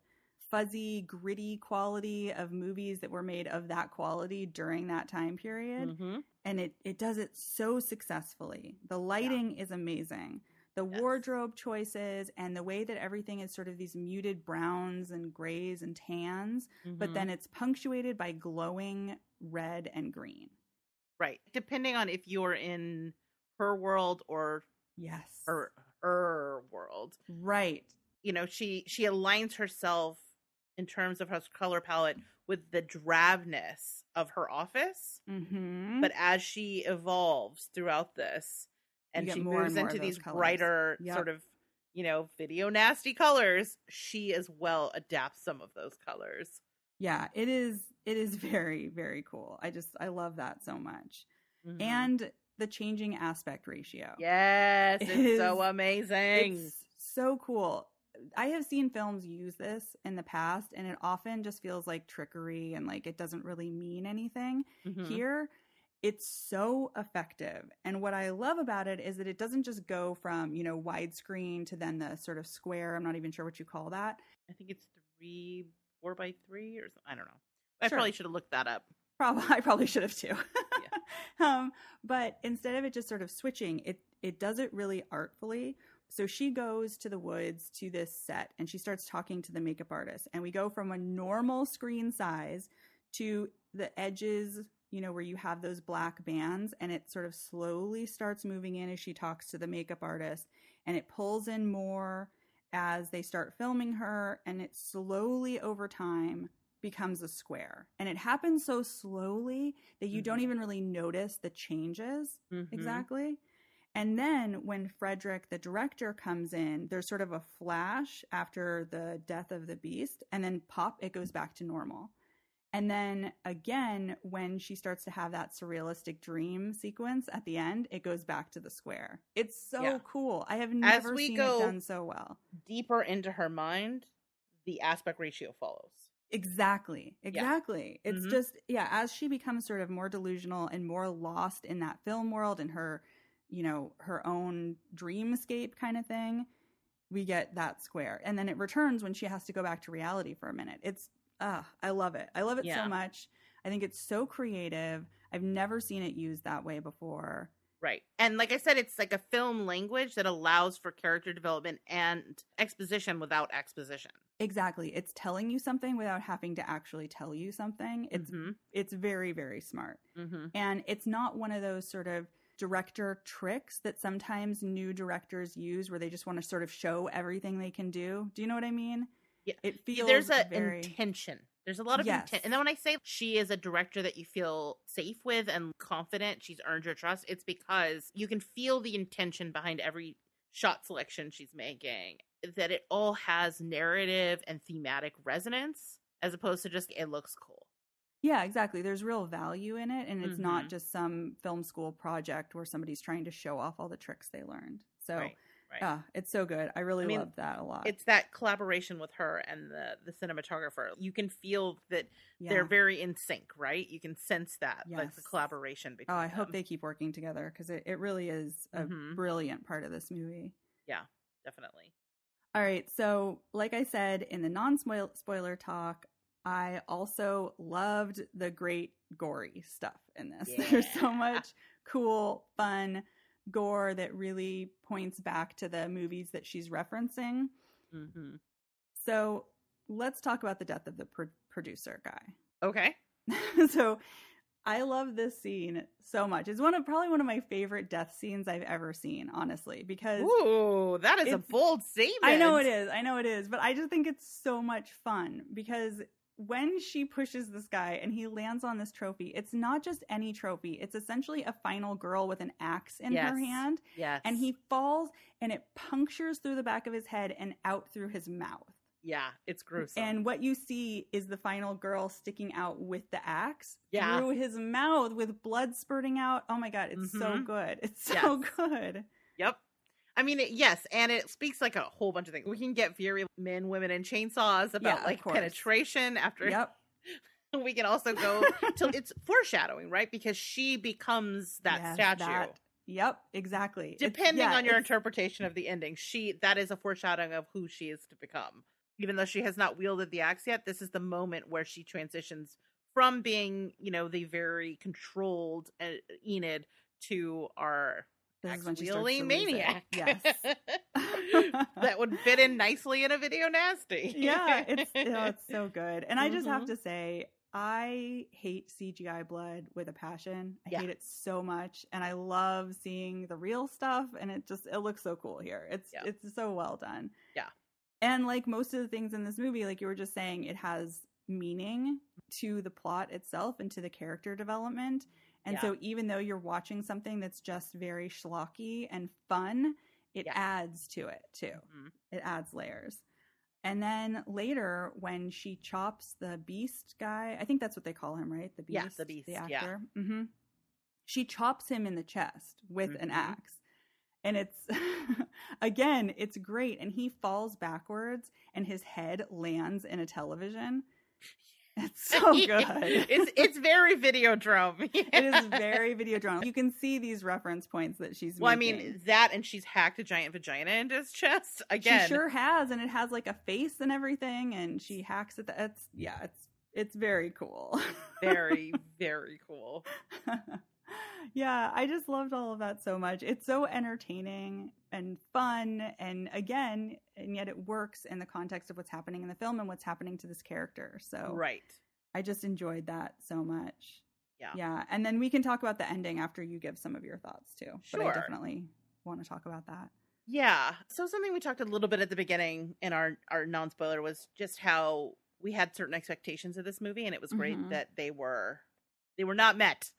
fuzzy, gritty quality of movies that were made of that quality during that time period. Mhm. And it it does it so successfully. The lighting is amazing. The Yes. wardrobe choices and the way that everything is sort of these muted browns and grays and tans, but Mhm. then it's punctuated by glowing red and green. right, depending on if you're in her world or Yes. her her world, right. you know, she she aligns herself in terms of her color palette with the drabness of her office. Mhm. But as she evolves throughout this, and she moves and into these colors. brighter, Yep. sort of, you know, video nasty colors, she as well adapts some of those colors. yeah, it is it is very very cool. I just I love that so much. Mhm. And the changing aspect ratio. yes, It it's so amazing. It's so cool. I have seen films use this in the past and it often just feels like trickery and like it doesn't really mean anything. Mhm. Here, it's so effective. And what I love about it is that it doesn't just go from, you know, widescreen to then the sort of square. I'm not even sure what you call that. I think it's three, four by three, or something. I don't know. I Sure. probably should have looked that up. Probably I probably should have too. um, but instead of it just sort of switching, it it does it really artfully. So she goes to the woods to this set and she starts talking to the makeup artist. And we go from a normal screen size to the edges, you know, where you have those black bands, and it sort of slowly starts moving in as she talks to the makeup artist. and it pulls in more as they start filming her and it slowly over time becomes a square and it happens so slowly that you don't Mhm. even really notice the changes Mhm. exactly and then when frederick the director comes in there's sort of a flash after the death of the beast and then pop it goes back to normal and then again, when she starts to have that surrealistic dream sequence at the end, it goes back to the square. It's so Yeah. cool. I have never we seen go- it done so well. Deeper into her mind, the aspect ratio follows. Exactly. Exactly. It's Mhm. just, yeah, as she becomes sort of more delusional and more lost in that film world and her, you know, her own dreamscape kind of thing, we get that square. And then it returns when she has to go back to reality for a minute. It's, ah, I love it. I love it Yeah. so much. I think it's so creative. I've never seen it used that way before. Right. And like I said, it's like a film language that allows for character development and exposition without exposition. Exactly. It's telling you something without having to actually tell you something. It's mm-hmm. it's very very smart. Mm-hmm. And it's not one of those sort of director tricks that sometimes new directors use where they just want to sort of show everything they can do. Do you know what I mean? Yeah. It feels There's a very intention. There's a lot of Yes. intent. And then when I say she is a director that you feel safe with and confident, she's earned your trust, it's because you can feel the intention behind every shot selection she's making, that it all has narrative and thematic resonance as opposed to just it looks cool. Yeah, exactly. There's real value in it and it's Mhm. not just some film school project where somebody's trying to show off all the tricks they learned. So, Right. Right. ah, it's so good. I really I mean, love that a lot. it's that collaboration with her and the the cinematographer. You can feel that yeah. they're very in sync, right? You can sense that, like the Yes. collaboration between. Oh, I hope they keep working together because it, it really is a Mhm. brilliant part of this movie. Yeah, definitely. All right. So, like I said in the non spoiler talk, I also loved the great gory stuff in this. There's so much cool, fun gore that really points back to the movies that she's referencing. Mm-hmm. So, let's talk about the death of the pro- producer guy. Okay. so, I love this scene so much. It's one of probably one of my favorite death scenes I've ever seen, honestly, because Ooh, that is a bold statement. I know it is. I know it is. But I just think it's so much fun because when she pushes this guy and he lands on this trophy, it's not just any trophy. It's essentially a final girl with an axe in her Yes. hand. Yes. And he falls and it punctures through the back of his head and out through his mouth. Yeah, it's gruesome. And what you see is the final girl sticking out with the axe Yeah. through his mouth with blood spurting out. Oh my God, it's so Mhm. good. It's so Yes. good. Yep. I mean, it, yes, and it speaks like a whole bunch of things. We can get Fury Men, Women, and Chainsaws about Yeah, like course. penetration after. Yep. We can also go to it's foreshadowing, right? Because she becomes that Yes, statue. that- Yep, exactly. Depending yeah, on your it's- interpretation of the ending, she that is a foreshadowing of who she is to become. Even though she has not wielded the axe yet, this is the moment where she transitions from being, you know, the very controlled uh, Enid to our This is when she starts to wielding lose it. maniac. Yes. that would fit in nicely in a video nasty. yeah, it's oh, it's so good. And I just have Mhm. to say, I hate CGI blood with a passion. I Yeah. hate it so much, and I love seeing the real stuff. And it just it looks so cool here. It's Yeah. it's so well done. Yeah. And like most of the things in this movie, like you were just saying, it has meaning to the plot itself and to the character development. And Yeah. so even though you're watching something that's just very schlocky and fun, it Yeah. adds to it too Mhm. it adds layers. And then later, when she chops the beast guy, I think that's what they call him, right? The beast, Yeah, the Beast, the yeah. actor. hmm She chops him in the chest with an Mhm. axe, and it's again, it's great. And he falls backwards, and his head lands in a television. It's so good. it's it's very Videodrome. it is very video drama. You can see these reference points that she's. Well, I mean that, and she's hacked a giant vagina into his chest again. She sure has, and it has like a face and everything, and she hacks at the. It's yeah, it's it's very cool. very, very cool. Yeah, I just loved all of that so much. It's so entertaining and fun, and again, and yet it works in the context of what's happening in the film and what's happening to this character. So Right. I just enjoyed that so much. Yeah. Yeah, and then we can talk about the ending after you give some of your thoughts too. Sure. But I definitely want to talk about that. Yeah. So something we talked a little bit at the beginning in our our non spoiler was just how we had certain expectations of this movie, and it was great Mhm. that they were they were not met.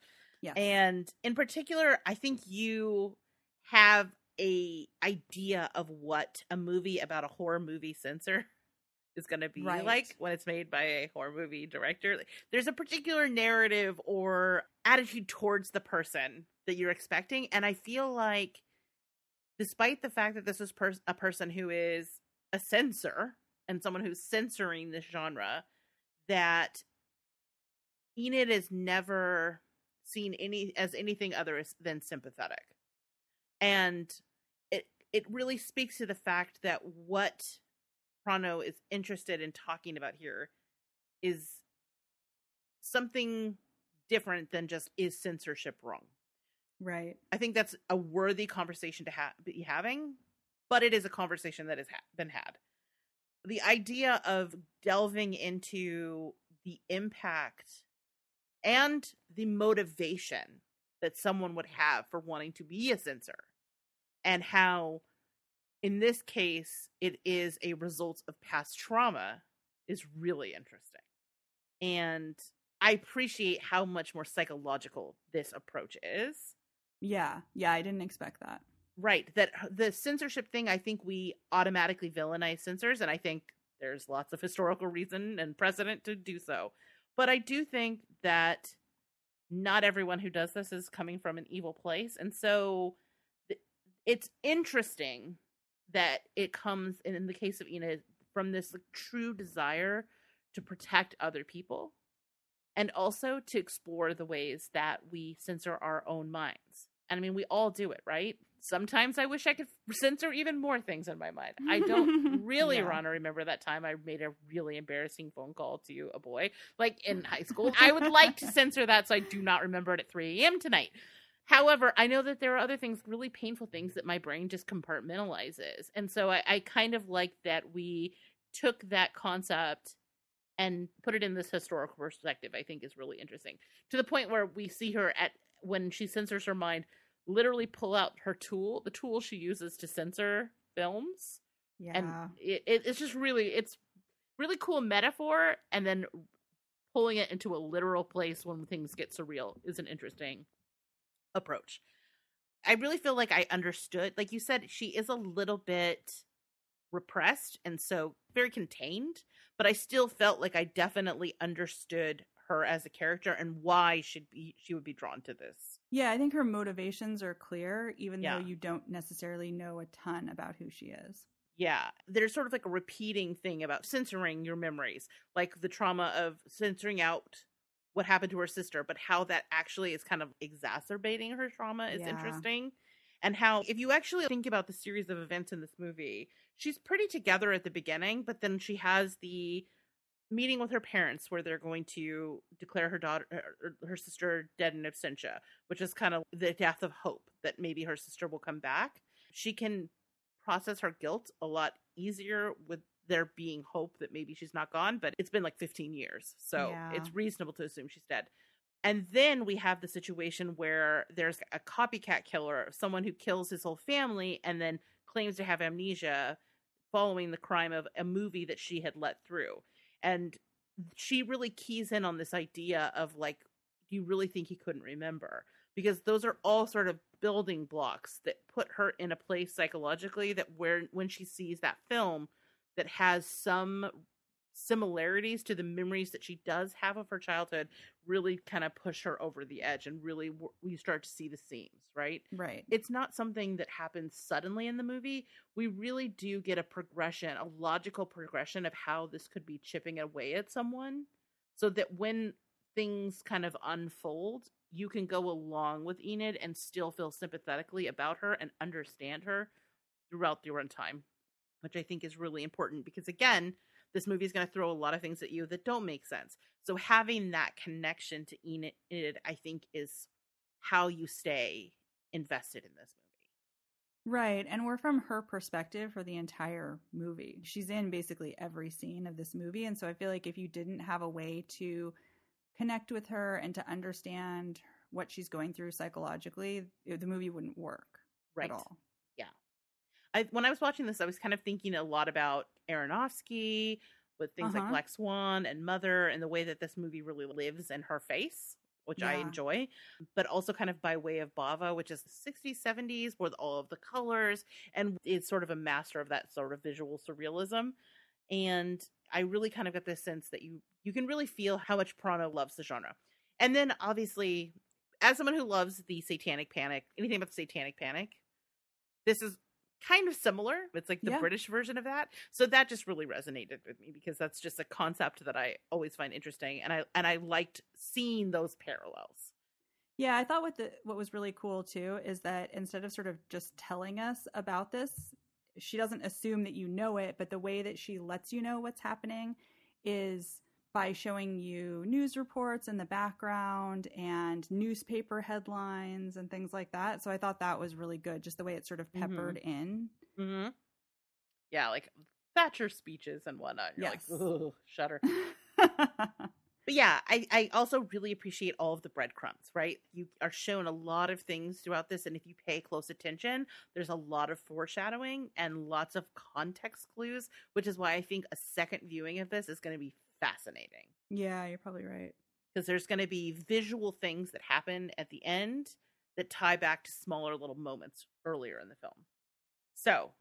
Yes. And in particular, I think you have a idea of what a movie about a horror movie censor is going to be Right. like when it's made by a horror movie director. There's a particular narrative or attitude towards the person that you're expecting, and I feel like, despite the fact that this is pers- a person who is a censor and someone who's censoring this genre, that Enid is never seen any as anything other than sympathetic, and it it really speaks to the fact that what Prano is interested in talking about here is something different than just is censorship wrong. right. I think that's a worthy conversation to ha- be having, but it is a conversation that has ha- been had. The idea of delving into the impact and the motivation that someone would have for wanting to be a censor, and how, in this case, it is a result of past trauma, is really interesting. And I appreciate how much more psychological this approach is. Yeah. Yeah. I didn't expect that. Right. That the censorship thing, I think we automatically villainize censors, and I think there's lots of historical reason and precedent to do so. But I do think that not everyone who does this is coming from an evil place. And so it's interesting that it comes, in, in the case of Enid, from this like, true desire to protect other people and also to explore the ways that we censor our own minds. And I mean, we all do it, right? Sometimes I wish I could censor even more things in my mind. I don't really Yeah. want to remember that time I made a really embarrassing phone call to a boy, like in high school. I would like to censor that so I do not remember it at 3 a.m. tonight. However, I know that there are other things, really painful things that my brain just compartmentalizes. And so I, I kind of like that we took that concept and put it in this historical perspective, I think is really interesting. To the point where we see her at when she censors her mind, literally pull out her tool, the tool she uses to censor films. Yeah. And it, it, it's just really it's really cool metaphor and then pulling it into a literal place when things get surreal is an interesting approach. I really feel like I understood, like you said, she is a little bit repressed and so very contained, but I still felt like I definitely understood her as a character and why should be she would be drawn to this. Yeah. I think her motivations are clear, even Yeah. though you don't necessarily know a ton about who she is. Yeah, there's sort of like a repeating thing about censoring your memories, like the trauma of censoring out what happened to her sister, but how that actually is kind of exacerbating her trauma is Yeah. interesting. And how, if you actually think about the series of events in this movie, she's pretty together at the beginning, but then she has the meeting with her parents where they're going to declare her daughter her, her sister dead in absentia which is kind of the death of hope that maybe her sister will come back. She can process her guilt a lot easier with there being hope that maybe she's not gone but it's been like 15 years so Yeah. it's reasonable to assume she's dead. And then we have the situation where there's a copycat killer someone who kills his whole family and then claims to have amnesia following the crime of a movie that she had let through and she really keys in on this idea of like you really think he couldn't remember? because those are all sort of building blocks that put her in a place psychologically that where when she sees that film that has some similarities to the memories that she does have of her childhood really kind of push her over the edge and really w- you start to see the seams right Right. it's not something that happens suddenly in the movie. We really do get a progression, a logical progression of how this could be chipping away at someone so that when things kind of unfold, you can go along with Enid and still feel sympathetically about her and understand her throughout the runtime, which I think is really important because, again, this movie is going to throw a lot of things at you that don't make sense. So having that connection to Enid, I think, is how you stay invested in this movie. Right. And we're from her perspective for the entire movie. She's in basically every scene of this movie. And so I feel like if you didn't have a way to connect with her and to understand what she's going through psychologically, the movie wouldn't work Right. at all. I when I was watching this, I was kind of thinking a lot about Aronofsky with things like Uh-huh. Black Swan and Mother, and the way that this movie really lives in her face, which I enjoy. But also kind of by way of Bava, which is the '60s, '70s, with all of the colors, and is sort of a master of that sort of visual surrealism. And I really kind of got this sense that you you can really feel how much Prano loves the genre. And then obviously, as someone who loves the Satanic Panic, anything about the Satanic Panic, this is kind of similar. It's like the Yeah. British version of that. So that just really resonated with me because that's just a concept that I always find interesting and I and I liked seeing those parallels. Yeah, I thought what the what was really cool too is that instead of sort of just telling us about this, she doesn't assume that you know it, but the way that she lets you know what's happening is by showing you news reports in the background and newspaper headlines and things like that. So I thought that was really good, just the way it sort of Mhm. peppered in. Mm-hmm. Yeah, like Thatcher speeches and whatnot. You're Yes. like, Ugh, shudder. But yeah, I, I also really appreciate all of the breadcrumbs, right? You are shown a lot of things throughout this, and if you pay close attention, there's a lot of foreshadowing and lots of context clues, which is why I think a second viewing of this is going to be fascinating. yeah, you're probably right. Because there's going to be visual things that happen at the end that tie back to smaller little moments earlier in the film. So,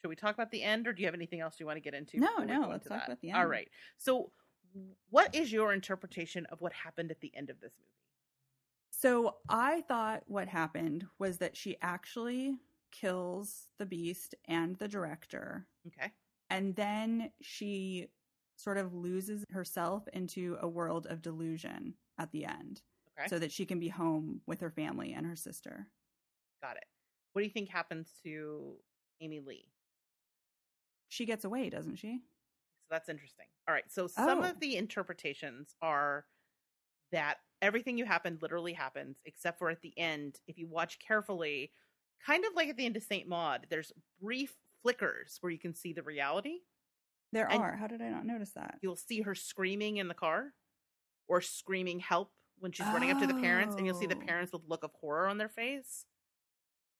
should we talk about the end, or do you have anything else you want to get into? No, no, let's talk that? about the end. right. So, what is your interpretation of what happened at the end of this movie? So I thought what happened was that she actually kills the beast and the director, Okay. and then she sort of loses herself into a world of delusion at the end Okay. so that she can be home with her family and her sister. Got it. What do you think happens to Amy Lee? She gets away, doesn't she? So that's interesting. All right. So some Oh. of the interpretations are that everything you happened literally happens, except for at the end, if you watch carefully, kind of like at the end of Saint Maud, there's brief flickers where you can see the reality. There And- are. How did I not notice that? You'll see her screaming in the car or screaming help when she's running up to the parents, and you'll see the Oh. parents with look of horror on their face.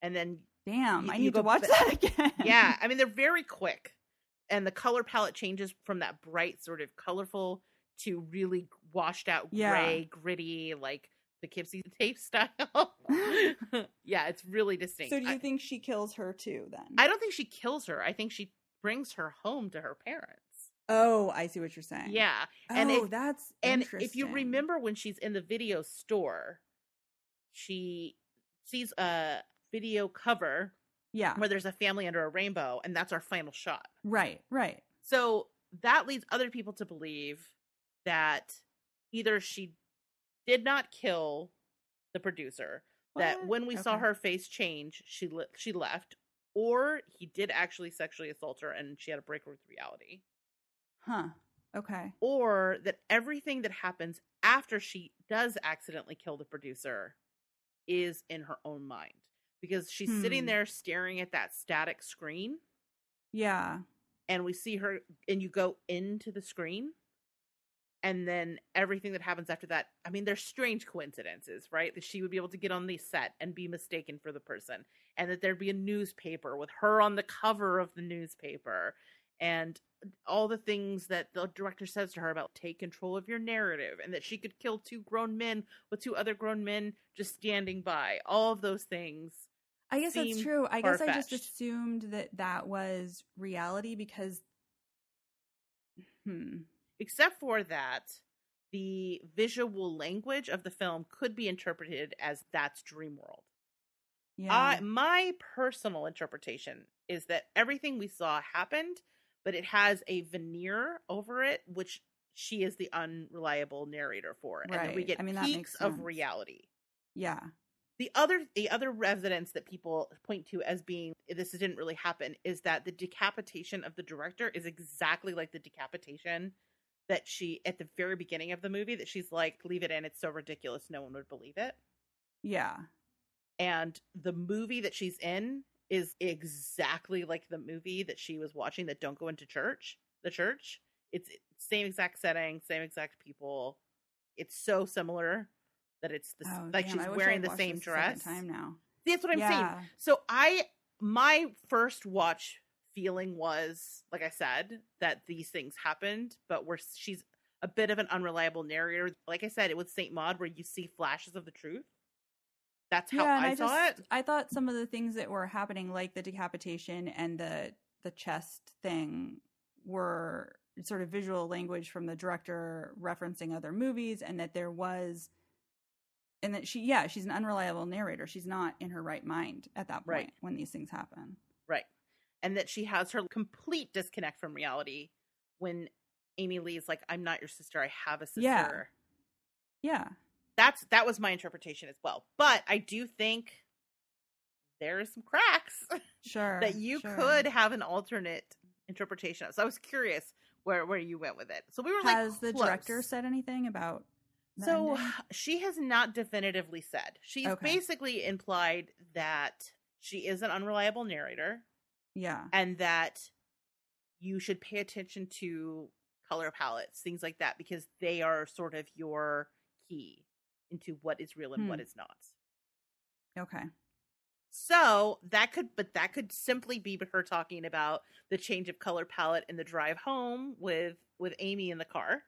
And then Damn, you- I you need to watch that again. yeah i mean they're very quick and the color palette changes from that bright sort of colorful to really washed out Yeah. gray gritty like the Poughkeepsie tape style yeah it's really distinct So do you I, think she kills her too then? I don't think she kills her i think she brings her home to her parents oh, I see what you're saying. yeah Oh, and if- oh, that's and if you remember when she's in the video store she sees a video cover Yeah. where there's a family under a rainbow and that's our final shot Right, right. So that leads other people to believe that either she did not kill the producer, that when we saw her face change, she le- she left, or he did actually sexually assault her and she had a break with reality, Huh. Okay. or that everything that happens after she does accidentally kill the producer is in her own mind because she's sitting Hmm. there staring at that static screen Yeah. and we see her and you go into the screen and then everything that happens after that i mean there's strange coincidences right that she would be able to get on the set and be mistaken for the person and that there'd be a newspaper with her on the cover of the newspaper and all the things that the director says to her about take control of your narrative and that she could kill two grown men with two other grown men just standing by all of those things I guess that's true. I guess I just assumed that that was reality because hmm. except for that the visual language of the film could be interpreted as that's dream world Yeah. I, my personal interpretation is that everything we saw happened but it has a veneer over it which she is the unreliable narrator for and then we get I mean, that peaks makes of reality yeah. the other the other evidence that people point to as being this didn't really happen is that the decapitation of the director is exactly like the decapitation that she at the very beginning of the movie that she's like leave it in it's so ridiculous no one would believe it Yeah. And the movie that she's in is exactly like the movie that she was watching that don't go into church the church it's same exact setting same exact people it's so similar that it's the, Oh, like damn, she's wearing the same dress time now. that's what i'm saying so I my first watch feeling was, like I said, that these things happened, but we're she's a bit of an unreliable narrator. Like I said, it was Saint Maud where you see flashes of the truth. That's how yeah, and I, I, saw just, it. I thought some of the things that were happening, like the decapitation and the the chest thing, were sort of visual language from the director referencing other movies, and that there was, and that she, yeah, she's an unreliable narrator. She's not in her right mind at that point Right. when these things happen. Right. And that she has her complete disconnect from reality when Amy Lee's like, I'm not your sister, I have a sister. Yeah. Yeah, That's that was my interpretation as well. But I do think there are some cracks sure. that you sure. could have an alternate interpretation of. So I was curious where where you went with it. So we were like Has like the close. director said anything about? So ending? she has not definitively said. She's Okay. basically implied that she is an unreliable narrator yeah, and that you should pay attention to color palettes, things like that, because they are sort of your key into what is real and what Hmm. is not. okay, So that could, but that could simply be her talking about the change of color palette in the drive home with with Amy in the car,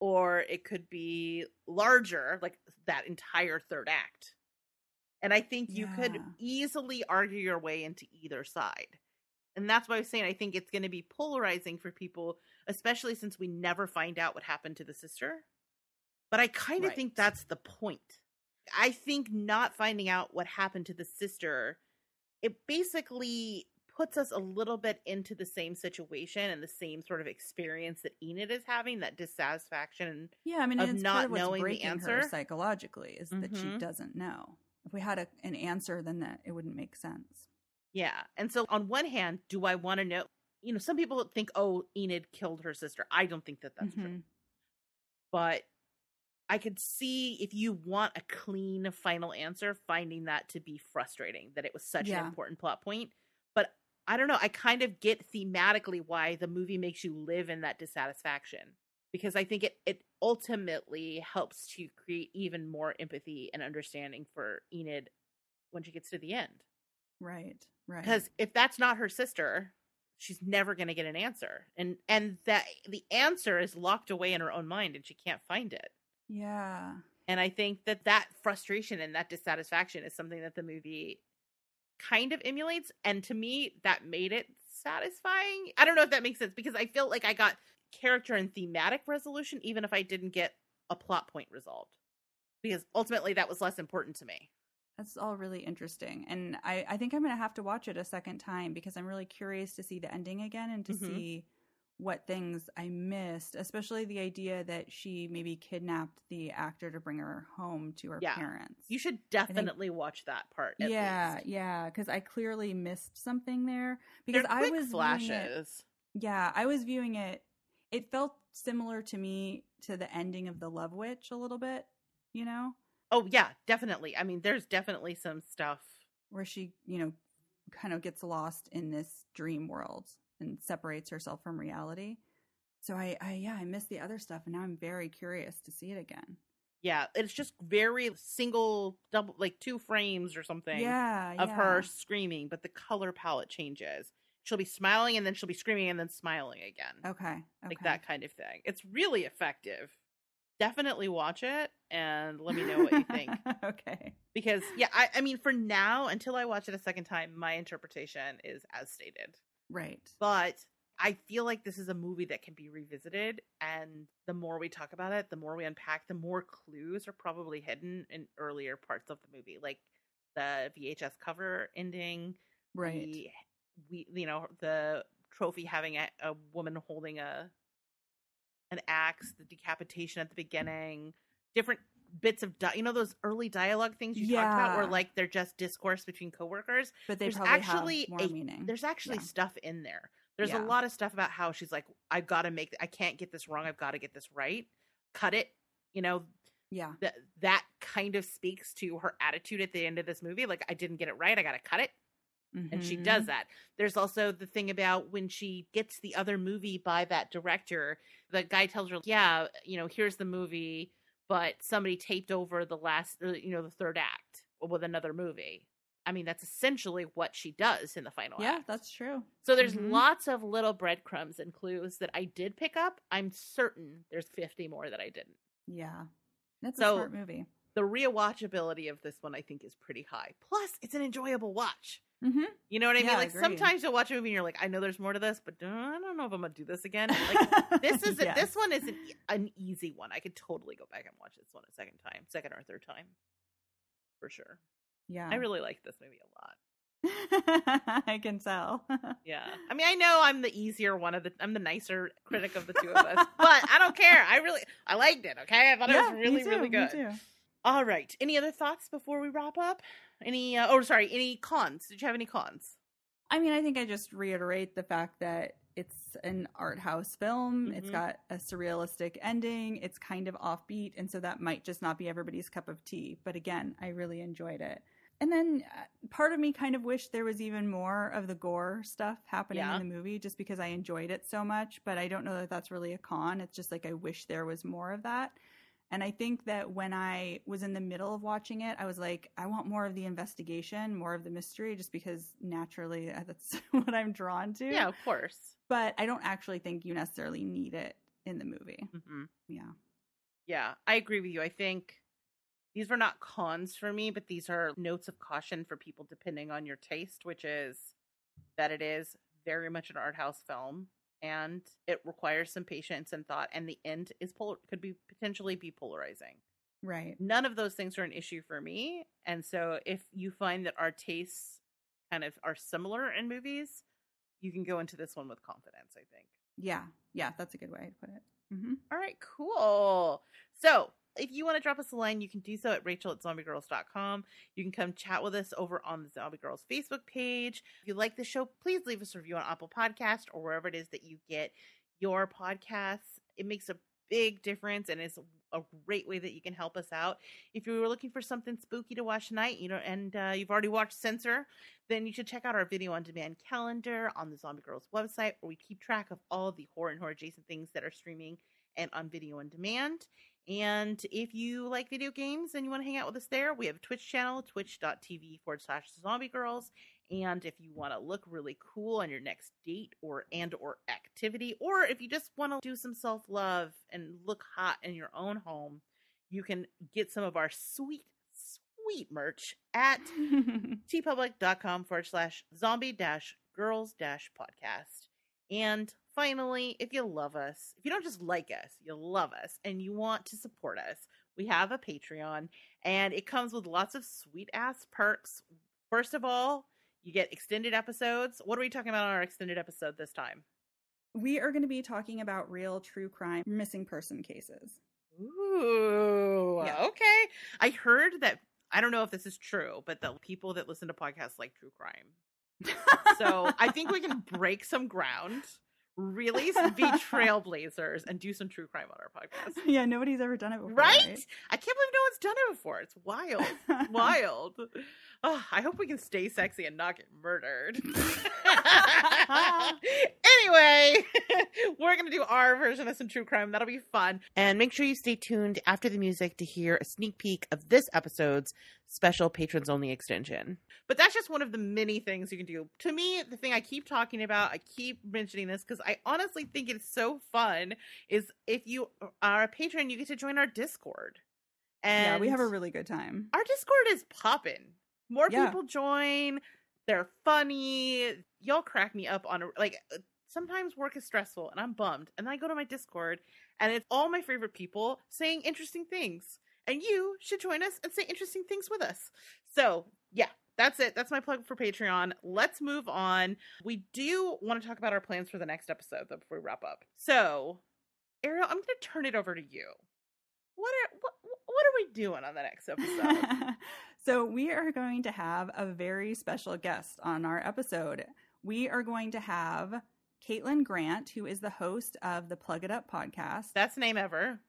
or it could be larger, like that entire third act. And I think you could easily argue your way into either side. And that's why I was saying I think it's going to be polarizing for people, especially since we never find out what happened to the sister. But I kind of Right. think that's the point. I think not finding out what happened to the sister, it basically puts us a little bit into the same situation and the same sort of experience that Enid is having, that dissatisfaction. yeah. I mean, of it's not part of what's knowing the answer. psychologically is that she Mhm. doesn't know. If we had a, an answer, then that it wouldn't make sense. Yeah. And so on one hand, do I want to know? You know, some people think, oh, Enid killed her sister. I don't think that that's true. Mhm. But I could see if you want a clean final answer, finding that to be frustrating, that it was such Yeah. an important plot point. But I don't know. I kind of get thematically why the movie makes you live in that dissatisfaction because I think it, it ultimately helps to create even more empathy and understanding for Enid when she gets to the end. Right, right. Because if that's not her sister, she's never going to get an answer. And and that the answer is locked away in her own mind and she can't find it. Yeah, And I think that that frustration and that dissatisfaction is something that the movie kind of emulates. And to me, that made it satisfying. I don't know if that makes sense because I feel like I got character and thematic resolution, even if I didn't get a plot point resolved. Because ultimately, that was less important to me. that's all really interesting, and I I think I'm gonna have to watch it a second time because I'm really curious to see the ending again and to Mhm. see what things I missed, especially the idea that she maybe kidnapped the actor to bring her home to her Yeah. parents. You should definitely watch that part. At yeah, least. yeah, because I clearly missed something there because I was flashes. it. Yeah, I was viewing it. It felt similar to me to the ending of The Love Witch a little bit, you know, Oh yeah, definitely. I mean, there's definitely some stuff. where she, you know, kind of gets lost in this dream world and separates herself from reality. So I, I yeah, I missed the other stuff, and now I'm very curious to see it again. Yeah, it's just very single, double, like two frames or something Yeah, of yeah. her screaming, but the color palette changes. She'll be smiling and then she'll be screaming and then smiling again, Okay, okay. like that kind of thing. It's really effective. Definitely watch it and let me know what you think. okay. because yeah, I, I mean, for now, until I watch it a second time, my interpretation is as stated. Right. but I feel like this is a movie that can be revisited, and the more we talk about it, the more we unpack, the more clues are probably hidden in earlier parts of the movie, like the VHS cover ending, Right. the, we you know the trophy having a, a woman holding a an axe, the decapitation at the beginning, different bits of di- you know those early dialogue things you talked about, where like they're just discourse between coworkers But they there's probably actually a- meaning. there's actually Yeah. stuff in there. There's Yeah. a lot of stuff about how she's like, I've got to make, I can't get this wrong. I've got to get this right. Cut it. You know, yeah. that that kind of speaks to her attitude at the end of this movie. Like, I didn't get it right. I got to cut it. And she does mm-hmm. that. There's also the thing about when she gets the other movie by that director, the guy tells her, Yeah, you know, here's the movie, but somebody taped over the last, you know, the third act with another movie. I mean, that's essentially what she does in the final Yeah, act. that's true. So there's Mhm. lots of little breadcrumbs and clues that I did pick up. I'm certain there's 50 more that I didn't. Yeah. That's So- a smart movie. The rewatchability of this one, I think, is pretty high. Plus, it's an enjoyable watch. Mm-hmm. You know what I Yeah, mean? Like agreed. sometimes you'll watch a movie and you're like, I know there's more to this, but uh, I don't know if I'm gonna do this again. Like this is Yes. this one is an, an easy one. I could totally go back and watch this one a second time, second or third time, for sure. Yeah. I really like this movie a lot. I can tell. Yeah, I mean, I know I'm the easier one of the, I'm the nicer critic of the two of us, but I don't care. I really, I liked it. Okay, I thought yeah, it was really, too, really good. All right. Any other thoughts before we wrap up? Any? Uh, oh, sorry. Any cons? Did you have any cons? I mean, I think I just reiterate the fact that it's an art house film. It's Mhm. got a surrealistic ending. It's kind of offbeat, and so that might just not be everybody's cup of tea. But again, I really enjoyed it. And then uh, part of me kind of wished there was even more of the gore stuff happening Yeah. in the movie just because I enjoyed it so much. But I don't know that that's really a con. It's just like I wish there was more of that. And I think that when I was in the middle of watching it, I was like, I want more of the investigation, more of the mystery, just because naturally that's what I'm drawn to. Yeah, of course. But I don't actually think you necessarily need it in the movie. hmm Yeah. Yeah, I agree with you. I think these were not cons for me, but these are notes of caution for people depending on your taste, which is that it is very much an art house film and it requires some patience and thought and the end is pol- could be potentially be polarizing. Right. None of those things are an issue for me, and so if you find that our tastes kind of are similar in movies, you can go into this one with confidence, I think. Yeah. Yeah. That's a good way to put it. hmm All right, cool. So if you want to drop us a line, you can do so at rachel at zombiegrrlz.com. You can come chat with us over on the Zombie Grrlz Facebook page. If you like the show, please leave us a review on Apple Podcast or wherever it is that you get your podcasts. It makes a big difference and is a great way that you can help us out. If you were looking for something spooky to watch tonight, you know, and uh, you've already watched Censor, then you should check out our video on demand calendar on the Zombie Grrlz website, where we keep track of all the horror and horror adjacent things that are streaming and on video on demand. And if you like video games and you want to hang out with us there, we have a Twitch channel, twitch.tv forward slash zombie girls. And if you want to look really cool on your next date or and or activity, or if you just want to do some self love and look hot in your own home, you can get some of our sweet, sweet merch at teepublic.com forward slash zombie dash girls dash podcast. And finally, if you love us, if you don't just like us, you love us and you want to support us, we have a Patreon and it comes with lots of sweet ass perks. First of all, you get extended episodes. What are we talking about on our extended episode this time? we are going to be talking about real true crime missing person cases. Ooh, Yeah. okay. I heard that, I don't know if this is true, but the people that listen to podcasts like true crime. So I think we can break some ground, really be trailblazers, and do some true crime on our podcast. yeah, nobody's ever done it before. Right? right? I can't believe no one's done it before. It's wild. Wild. Oh, I hope we can stay sexy and not get murdered. anyway, we're going to do our version of some true crime. That'll be fun. And make sure you stay tuned after the music to hear a sneak peek of this episode's special patrons only extension. But that's just one of the many things you can do. To me, the thing I keep talking about, I keep mentioning this because I honestly think it's so fun, is if you are a patron, you get to join our Discord. And yeah, we have a really good time. our Discord is popping. More Yeah. people join. They're funny. Y'all crack me up on a, like uh, sometimes work is stressful and I'm bummed. And then I go to my Discord and it's all my favorite people saying interesting things. And you should join us and say interesting things with us. So, yeah, that's it. That's my plug for Patreon. Let's move on. We do want to talk about our plans for the next episode though before we wrap up. So, Ariel, I'm going to turn it over to you. What are what what are we doing on the next episode? so, we are going to have a very special guest on our episode. We are going to have Caitlin Grant, who is the host of the Plug It Up podcast. Best name ever.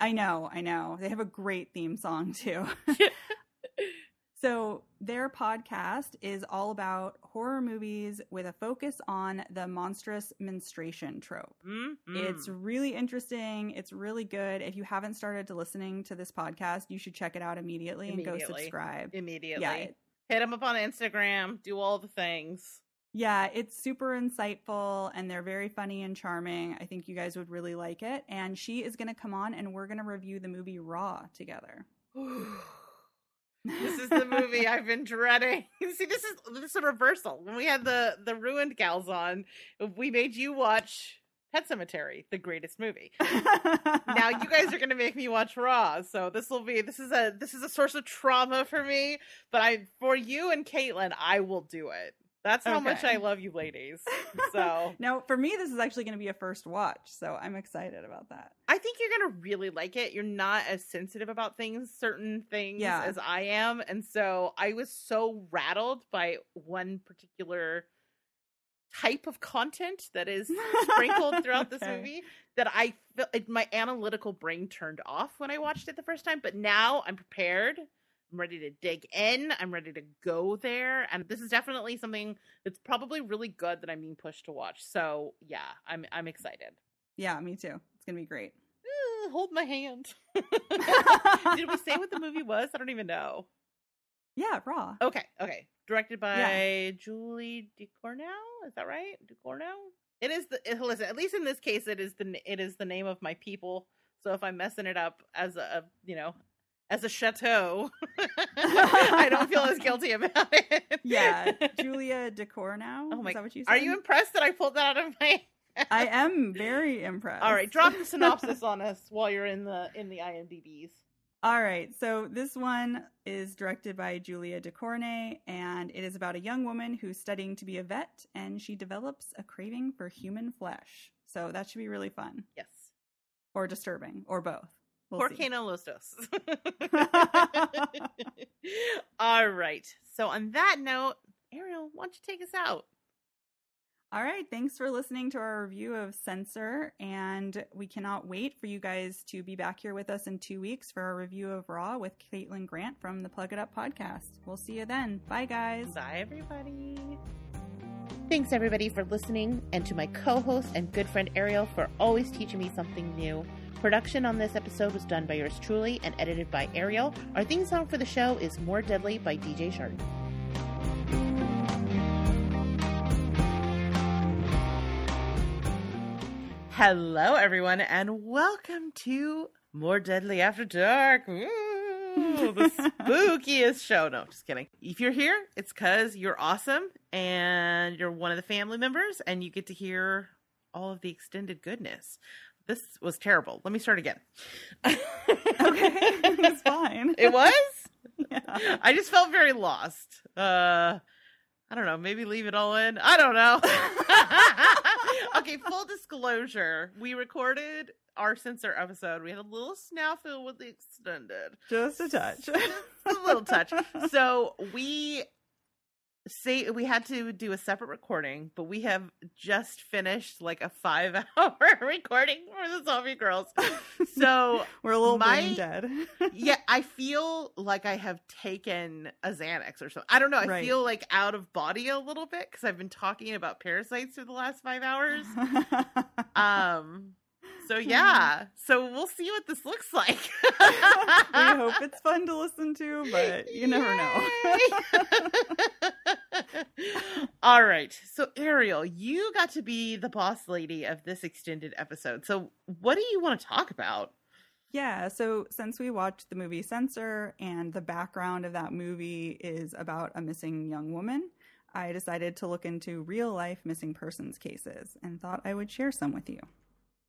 I know, I know. They have a great theme song too. so, their podcast is all about horror movies with a focus on the monstrous menstruation trope. Mm, It's really interesting. It's really good. If you haven't started to listening to this podcast, you should check it out immediately, and go subscribe. immediately. Yeah, it- Hit them up on Instagram. Do all the things. Yeah, it's super insightful and they're very funny and charming. I think you guys would really like it. And she is going to come on and we're going to review the movie Raw together. this is the movie I've been dreading. See, this is this is a reversal. When we had the the ruined gals on, we made you watch Pet Sematary, the greatest movie. now you guys are going to make me watch Raw, so this will be this is a this is a source of trauma for me. But I for you and Caitlin, I will do it. That's how okay. much I love you ladies. So now for me, this is actually going to be a first watch, so I'm excited about that. I think you're going to really like it. You're not as sensitive about things, certain things, yeah. as I am, and so I was so rattled by one particular type of content that is sprinkled throughout okay. this movie that I feel my analytical brain turned off when I watched it the first time. But now I'm prepared I'm ready to dig in. I'm ready to go there. And this is definitely something that's probably really good that I'm being pushed to watch. So yeah, I'm I'm excited. Yeah, me too. It's gonna be great. Uh, hold my hand. Did we say what the movie was? I don't even know. Yeah, Raw. Okay, okay. Directed by yeah. Julie Ducournau. Is that right? Ducournau. It is the it, listen. At least in this case, it is the it is the name of my people. So if I'm messing it up as a, a you know as a chateau, I don't feel as guilty about it. yeah, Julia Ducournau. Oh my! Is that what you said? Are you impressed that I pulled that out of my? I am very impressed. All right, drop the synopsis on us while you're in the in the IMDb's. All right, so this one is directed by Julia Ducournau, and it is about a young woman who's studying to be a vet, and she develops a craving for human flesh. So that should be really fun. Yes. Or disturbing, or both. We'll Por no los dos? All right. So on that note, Ariel, why don't you take us out? All right. Thanks for listening to our review of Censor. And we cannot wait for you guys to be back here with us in two weeks for our review of Raw with Caitlin Grant from the Plug It Up podcast. We'll see you then. Bye, guys. Bye, everybody. Thanks, everybody, for listening, and to my co host and good friend Ariel for always teaching me something new. Production on this episode was done by yours truly and edited by Ariel. Our theme song for the show is More Deadly by DJ Shark. Hello, everyone, and welcome to More Deadly After Dark. Ooh, the spookiest show. No, just kidding. If you're here, it's because you're awesome and you're one of the family members and you get to hear all of the extended goodness this was terrible. Let me start again. okay, it was fine. It was. Yeah. I just felt very lost. Uh, I don't know. Maybe leave it all in. I don't know. okay, full disclosure: we recorded our censor episode. We had a little snafu with the extended, just a touch, just a little touch. So we say we had to do a separate recording, but we have just finished like a five hour recording for the Zombie Grrlz. So we're a little my, dead. yeah, I feel like I have taken a Xanax or something. I don't know. I right. feel like out of body a little bit because I've been talking about parasites for the last five hours. um so hmm. yeah, so we'll see what this looks like. we hope it's fun to listen to, but you never Yay! know. All right. So Ariel, you got to be the boss lady of this extended episode. So what do you want to talk about? Yeah, so since we watched the movie Censor and the background of that movie is about a missing young woman, I decided to look into real life missing persons cases and thought I would share some with you.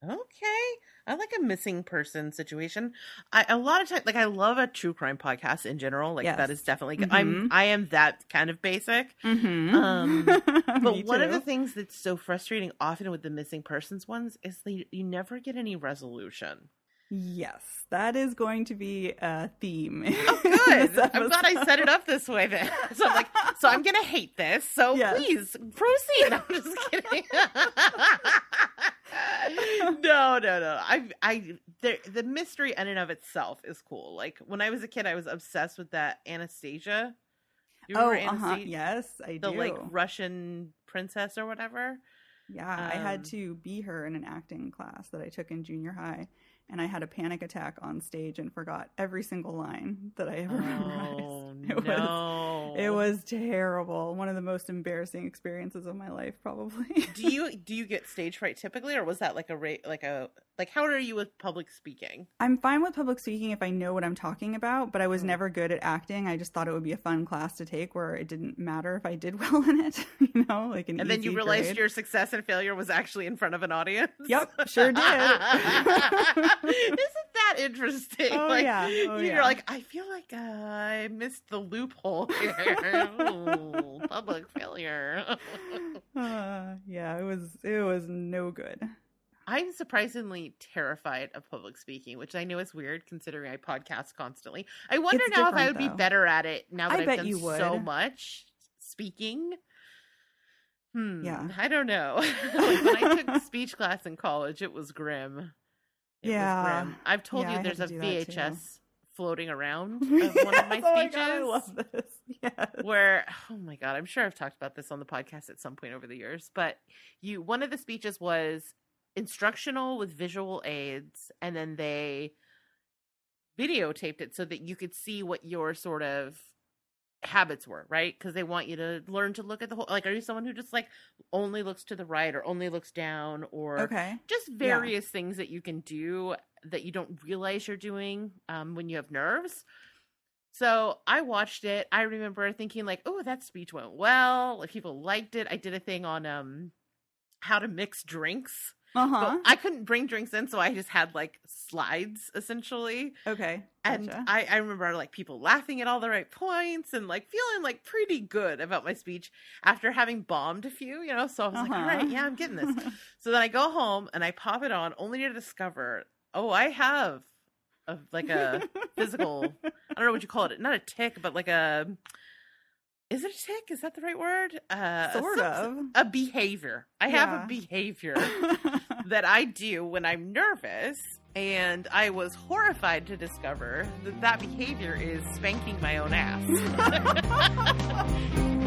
Okay. I like a missing person situation. I a lot of times like I love a true crime podcast in general. Like yes. that is definitely mm-hmm. I'm I am that kind of basic. Mm-hmm. Um but one of the things that's so frustrating often with the missing persons ones is that you never get any resolution. Yes, that is going to be a theme. Oh, good. I'm glad I set it up this way then. So I'm like, so I'm gonna hate this. So yes. please proceed. I'm just kidding. No, no, no. I, I, the, the mystery in and of itself is cool. Like when I was a kid, I was obsessed with that Anastasia. oh, uh-huh. Yes, I the, do. like Russian princess or whatever. Yeah, um, I had um, to be her in an acting class that I took in junior high and I had a panic attack on stage and forgot every single line that I ever oh, memorized. It was- no! It was terrible. One of the most embarrassing experiences of my life, probably. do you do you get stage fright typically, or was that like a ra- like a like how are you with public speaking? I'm fine with public speaking if I know what I'm talking about, but I was Mm. never good at acting. I just thought it would be a fun class to take where it didn't matter if I did well in it, you know, like an And then you realized grade. your success and failure was actually in front of an audience. Yep, sure did. Isn't that interesting? Oh, like, yeah. Oh, you're yeah. like, I feel like uh, I missed the loophole here. Ooh, public failure. Uh, yeah, it was it was no good. I'm surprisingly terrified of public speaking, which I know is weird considering I podcast constantly. I wonder It's now if I would different, be better at it now that I have done you so much speaking. Hmm. Yeah. I don't know. like when I took speech class in college, it was grim. It Yeah. I've told Yeah, you there's a do that, too. VHS floating around of one of my Yes, oh speeches. God, I love this. Yes. where oh my god i'm sure i've talked about this on the podcast at some point over the years but you one of the speeches was instructional with visual aids and then they videotaped it so that you could see what your sort of habits were right because they want you to learn to look at the whole like are you someone who just like only looks to the right or only looks down or Okay. just various things that you can do that you don't realize you're doing um, when you have nerves. So I watched it. I remember thinking like, "Oh, that speech went well. Like people liked it." I did a thing on um how to mix drinks. Uh But huh. I couldn't bring drinks in, so I just had like slides essentially. Okay. And gotcha. I, I remember like people laughing at all the right points and like feeling like pretty good about my speech after having bombed a few, you know. So I was like, all Uh-huh. right, yeah, I'm getting this. So then I go home and I pop it on, only to discover, oh, I have a like a physical. I don't know what you call it, not a tick, but like a. Is it a tick? Is that the right word? Uh, Sort some- of. a behavior. I have a behavior that I do when I'm nervous. And I was horrified to discover that that behavior is spanking my own ass.